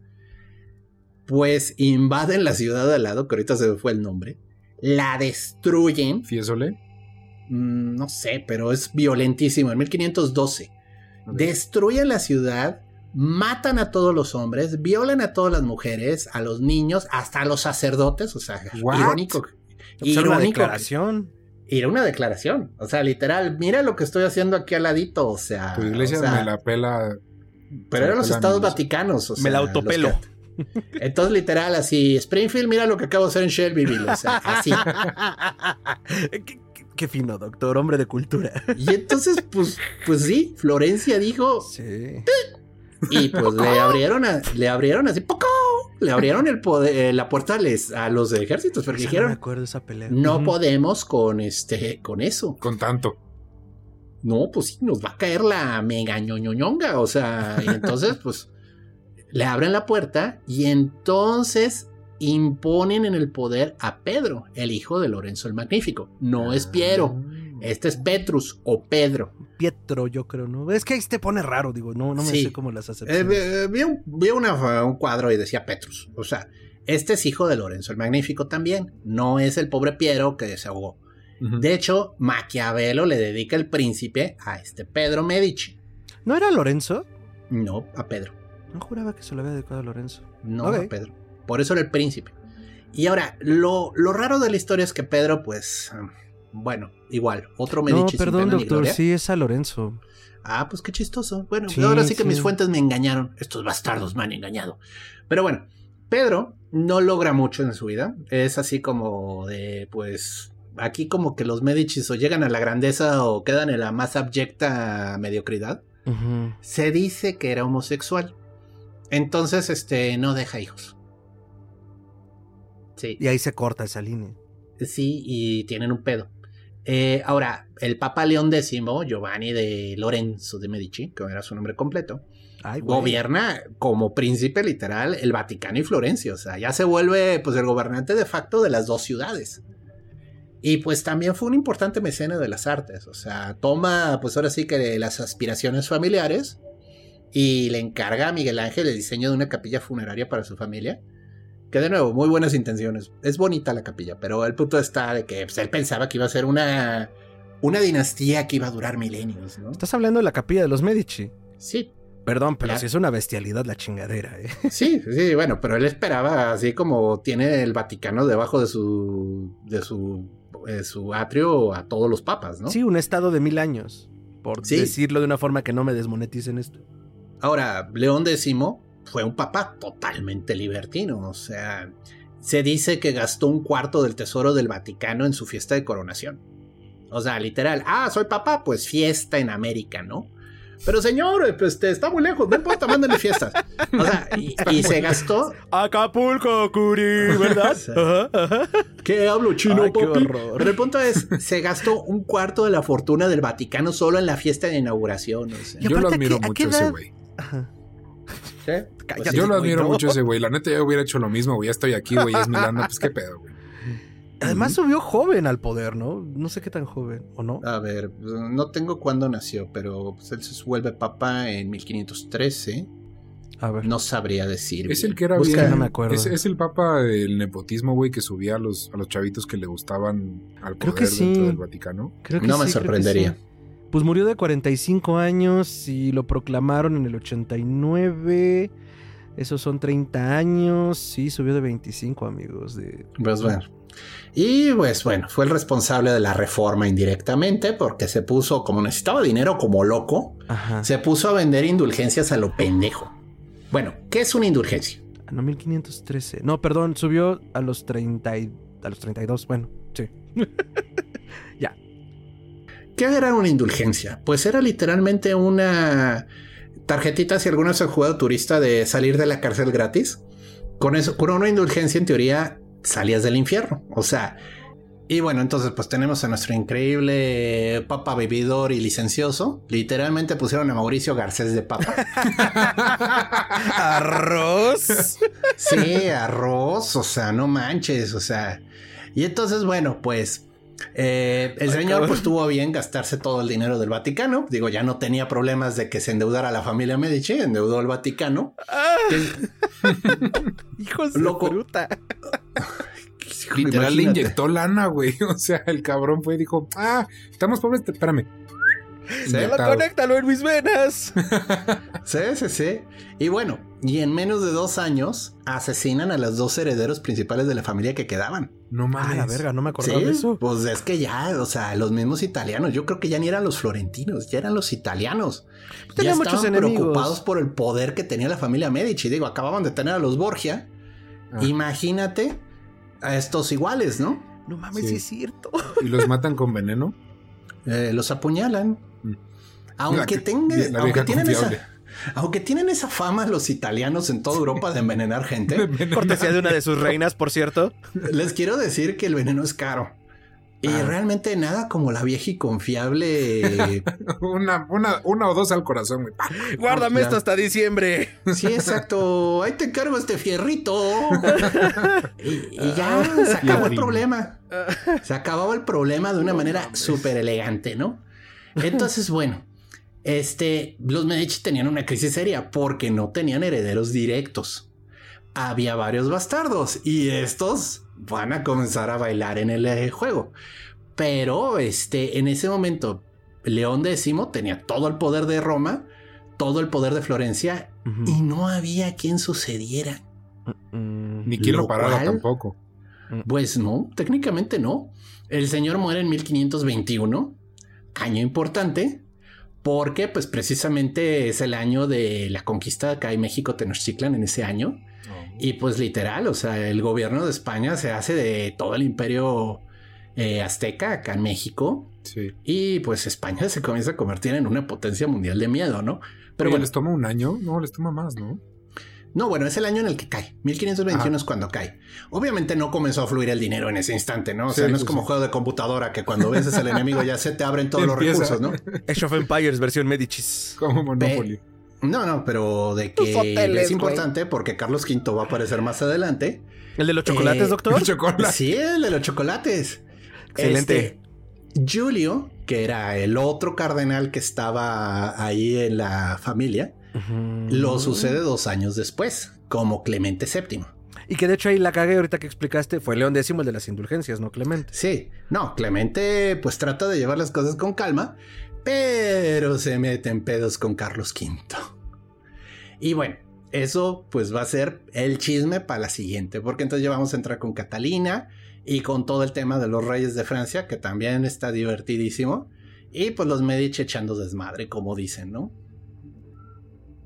Pues invaden la ciudad de al lado, que ahorita se me fue el nombre, la destruyen, Fiesole. mm, no sé, pero es violentísimo, en 1512. Ok. Destruyen la ciudad, matan a todos los hombres, violan a todas las mujeres, a los niños, hasta a los sacerdotes, o sea, What? irónico. Pues era una declaración. Era una declaración. O sea, literal, mira lo que estoy haciendo aquí al ladito. O sea. Tu iglesia o sea, me la pela. Pero eran los estados vaticanos. o Me la autopelo. que- Entonces, literal, así, Springfield, mira lo que acabo de hacer en Shelbyville. O sea, así. qué, qué- qué fino, doctor, hombre de cultura. Y entonces, pues, pues sí, Florencia dijo, Sí. y pues le abrieron, a- le abrieron así, ¡poco! Le abrieron el poder, eh, la puerta les- a los ejércitos, porque No me dijeron, acuerdo de esa pelea. no podemos con este, con eso. Con tanto. No, pues sí, nos va a caer la mega ñoñoñonga. O sea, y entonces, pues, le abren la puerta y entonces imponen en el poder a Pedro, el hijo de Lorenzo el Magnífico. No es Piero, Ah. este es Petrus o Pedro. Pietro, yo creo, ¿no? Es que ahí te pone raro, digo, no, no me Sí. sé cómo las Eh, acepciones. vi eh, vi un, vi una- un cuadro y decía Petrus. O sea, este es hijo de Lorenzo el Magnífico también. No es el pobre Piero que se ahogó. De hecho, Maquiavelo le dedica el príncipe a este Pedro Medici. ¿No era Lorenzo? No, a Pedro. No juraba que se lo había dedicado a Lorenzo. No, a Pedro. Por eso era el príncipe. Y ahora, lo, lo raro de la historia es que Pedro, pues, bueno, igual, otro No, Medici sin perdón, doctor, sí es a Lorenzo. Ah, pues qué chistoso. Bueno, Sí, ahora sí que sí. mis fuentes me engañaron. Estos bastardos me han engañado. Pero bueno, Pedro no logra mucho en su vida. Es así como de, pues, aquí como que los Medicis o llegan a la grandeza o quedan en la más abyecta mediocridad. Se dice que era homosexual. Entonces, este, no deja hijos. Sí. Y ahí se corta esa línea. Sí, y tienen un pedo. Eh, ahora, el Papa León X, Giovanni de Lorenzo de Medici, que era su nombre completo, Ay, gobierna como príncipe literal el Vaticano y Florencia. O sea, ya se vuelve pues el gobernante de facto de las dos ciudades. Y pues también fue un importante mecena de las artes. O sea, toma pues ahora sí que las aspiraciones familiares y le encarga a Miguel Ángel el diseño de una capilla funeraria para su familia. Que de nuevo, muy buenas intenciones. Es bonita la capilla, pero el punto está de que pues, él pensaba que iba a ser una, una dinastía que iba a durar milenios, ¿no? Estás hablando de la capilla de los Medici. Sí, Perdón, pero sí es una bestialidad la chingadera, ¿eh? Sí, sí, bueno, pero él esperaba, así como tiene el Vaticano debajo de su, de su, su atrio a todos los papas, ¿no? Sí, un estado de mil años. Por Sí. decirlo de una forma que no me desmoneticen esto. Ahora, León X fue un papa totalmente libertino, o sea, se dice que gastó un cuarto del tesoro del Vaticano en su fiesta de coronación. O sea, literal, ah, soy papá, pues fiesta en América, ¿no? Pero señor, pues este, está muy lejos, no importa, mándale fiestas. O sea, y, y se gastó, Acapulco, Curi, ¿verdad? Sí. Ajá, ajá. ¿Qué hablo chino, Ay, papi? Pero el punto es, se gastó un cuarto de la fortuna del Vaticano solo en la fiesta de inauguración. O sea. Y Yo lo aparte, ¿a admiro qué- mucho qué ese güey. Ajá. Yo lo admiro no. mucho ese güey. La neta, yo hubiera hecho lo mismo, güey. Ya estoy aquí, güey. Es mi lana. Pues qué pedo, güey. Además subió joven al poder, ¿no? No sé qué tan joven, ¿o no? A ver, no tengo cuándo nació, pero pues, él se vuelve papa en 1513. A ver. No sabría decir. Es el que era Busca, bien. no me acuerdo. Es, es el papa del nepotismo, güey, que subía a los, a los chavitos que le gustaban al Creo poder que sí. dentro del Vaticano. Creo que No me sí, creo que sorprendería. sí. Pues murió de 45 años y lo proclamaron en el 89. Esos son 30 años. Sí, subió de 25, amigos. De... Pues bueno. Y pues bueno, fue el responsable de la reforma indirectamente porque se puso, como necesitaba dinero como loco, Ajá. se puso a vender indulgencias a lo pendejo. Bueno, ¿qué es una indulgencia? Ah, No, 1513. No, perdón, subió a los 30 y- a los 32. Bueno, sí. ¿Qué era una indulgencia? Pues era literalmente una tarjetita, si alguno se ha jugado turista, de salir de la cárcel gratis. Con eso, con una indulgencia, en teoría, salías del infierno. O sea, y bueno, entonces, pues tenemos a nuestro increíble papa vividor y licencioso. Literalmente pusieron a Mauricio Garcés de papa. Arroz. Sí, arroz, o sea, no manches, o sea. Y entonces, bueno, pues eh, el Ay, señor pues tuvo bien gastarse todo el dinero del Vaticano. Digo, ya no tenía problemas de que se endeudara la familia Medici, endeudó el Vaticano. Ah, hijos Loco. de fruta. Literal le inyectó lana, güey. O sea, el cabrón fue y dijo, ah, estamos pobres, espérame. Solo Inyectado. conéctalo en mis venas. Sí, sí, sí. Y bueno, y en menos de dos años asesinan a los dos herederos principales de la familia que quedaban. No Ah, mames. la verga, no me acordaba Sí, de eso. pues es que ya, o sea, los mismos italianos, yo creo que ya ni eran los florentinos, ya eran los italianos. Tenía ya muchos estaban enemigos. preocupados por el poder que tenía la familia Medici. Digo, acababan de tener a los Borgia. Ah. Imagínate a estos iguales, ¿no? No mames, Sí. sí es cierto. Y los matan con veneno. Eh, los apuñalan. Mm. Aunque La- tengan, la aunque tienen confiable. esa, aunque tienen esa fama los italianos en toda Europa de envenenar gente, Cortesía de una de sus reinas, por cierto. les quiero decir que el veneno es caro. Y Ah. realmente nada como la vieja y confiable. una, una, una o dos al corazón. Guárdame Ya. esto hasta diciembre. sí, exacto. Ahí te encargo este fierrito. y, y ya se acabó el problema. Se acababa el problema de una manera súper elegante, ¿no? Entonces, bueno, este, los Medici tenían una crisis seria porque no tenían herederos directos. Había varios bastardos y estos van a comenzar a bailar en el eh, juego. Pero este, en ese momento, León X tenía todo el poder de Roma, todo el poder de Florencia y no había quien sucediera. Mm, Ni quien lo Lo parara cual- tampoco. Pues no, técnicamente no. El señor muere en 1521, año importante, porque pues precisamente es el año de la conquista acá en México Tenochtitlan en ese año. Y pues literal, o sea, el gobierno de España se hace de todo el imperio eh, azteca acá en México. Sí. Y pues España se comienza a convertir en una potencia mundial de miedo, ¿no? Pero bueno, les toma un año, no, les toma más, ¿no? No, bueno, es el año en el que cae. 1521 Ah. es cuando cae. Obviamente no comenzó a fluir el dinero en ese instante, ¿no? O Sí, sea, no es como sí. juego de computadora que cuando vences al enemigo ya se te abren todos los Empieza. recursos, ¿no? Age of Empires versión Medicis. Como Monopoly. No, no, pero de que hoteles, es importante porque Carlos V va a aparecer más adelante. ¿El de los chocolates, Eh, doctor? Chocolate. Sí, el de los chocolates. Excelente. Este, Julio, que era el otro cardenal que estaba ahí en la familia, Lo sucede dos años después, como Clemente VII. Y que de hecho ahí la cagué ahorita que explicaste fue León X el de las indulgencias, no Clemente. Sí, no, Clemente pues trata de llevar las cosas con calma, pero se mete en pedos con Carlos V. Y bueno, eso pues va a ser el chisme para la siguiente, porque entonces ya vamos a entrar con Catalina y con todo el tema de los reyes de Francia, que también está divertidísimo, y pues los Medici echando desmadre, como dicen, ¿no?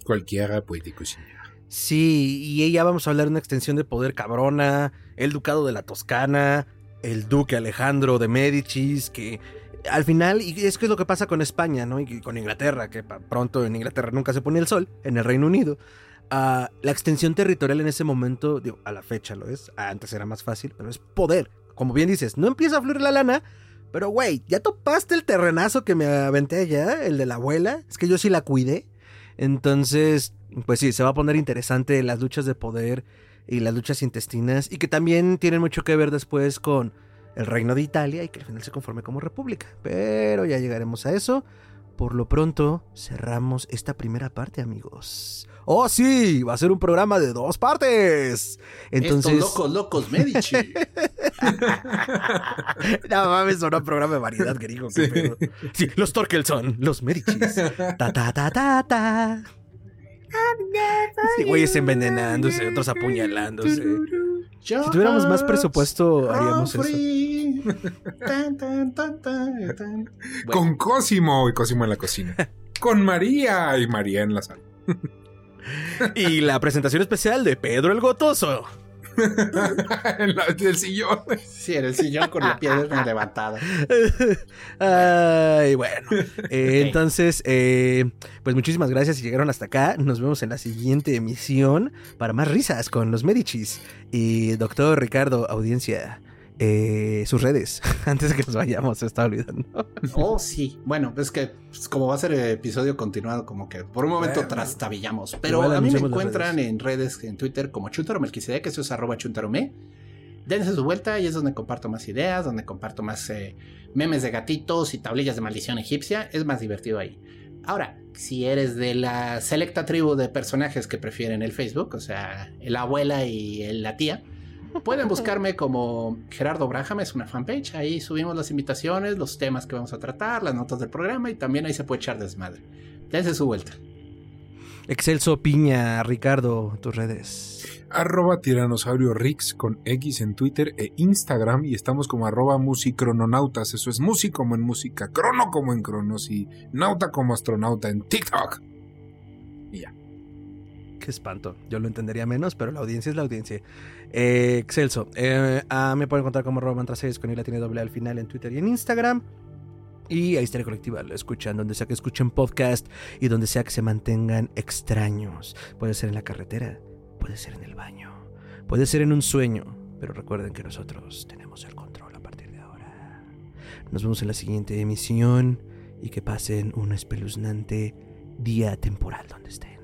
Cualquiera puede cocinar. Sí, y ya vamos a hablar de una extensión de poder cabrona, el ducado de la Toscana, el duque Alejandro de Médicis, que al final, y es que es lo que pasa con España, ¿no? Y con Inglaterra, que pronto en Inglaterra nunca se pone el sol, en el Reino Unido. Ah, la extensión territorial en ese momento, digo, a la fecha lo es, antes era más fácil, pero es poder. Como bien dices, no empieza a fluir la lana, pero güey, ¿ya topaste el terrenazo que me aventé allá, el de la abuela? Es que yo sí la cuidé. Entonces, pues sí, se va a poner interesante las luchas de poder y las luchas intestinas y que también tienen mucho que ver después con el reino de Italia y que al final se conforme como república. Pero ya llegaremos a eso. Por lo pronto, cerramos esta primera parte, amigos. ¡Oh, sí! Va a ser un programa de dos partes. Entonces... Estos locos, locos Medici. no mames, sonó un programa de variedad, gringo. qué Sí. Sí, los Torkelson, los Medicis. Ta ta ta ta ta. Sí, güeyes envenenándose, otros apuñalándose. Si tuviéramos más presupuesto, haríamos eso. Tan, tan, tan, tan, tan. Bueno, Con Cosimo y Cosimo en la cocina. Con María y María en la sala. Y la presentación especial de Pedro el Gotoso. en la, del sillón. Sí, en el sillón con la pierna levantada. Ay, bueno. Eh, Entonces, eh, pues muchísimas gracias si llegaron hasta acá. Nos vemos en la siguiente emisión para más risas con los Medicis. Y doctor Ricardo, audiencia, eh, sus redes. Antes de que nos vayamos, se está olvidando. Oh, sí. Bueno, es que pues, como va a ser episodio continuado, como que por un momento Bueno. trastabillamos. Pero a mí me encuentran redes. en redes, en Twitter como Chuntaro Melquisedec, que eso es arroba chuntarome. Dense su vuelta y es donde comparto más ideas, donde comparto más eh, memes de gatitos y tablillas de maldición egipcia. Es más divertido ahí. Ahora, si eres de la selecta tribu de personajes que prefieren el Facebook, o sea, la abuela y el- la tía, pueden buscarme como Gerardo Braham, es una fanpage. Ahí subimos las invitaciones, los temas que vamos a tratar, las notas del programa y también ahí se puede echar desmadre. Dense su vuelta. Excelso Piña, Ricardo, tus redes. Arroba tiranosaurio Rix con X en Twitter e Instagram. Y estamos como arroba musicrononautas. Eso es música como en música, crono como en cronos y nauta como astronauta en TikTok. Espanto. Yo lo entendería menos, pero la audiencia es la audiencia. Eh, Excelso. Eh, ah, me pueden encontrar como mantra 6 con la tiene doble al final en Twitter y en Instagram. Y ahí estaré colectiva, lo escuchan donde sea que escuchen podcast y donde sea que se mantengan extraños. Puede ser en la carretera, puede ser en el baño, puede ser en un sueño. Pero recuerden que nosotros tenemos el control a partir de ahora. Nos vemos en la siguiente emisión y que pasen un espeluznante día temporal donde estén.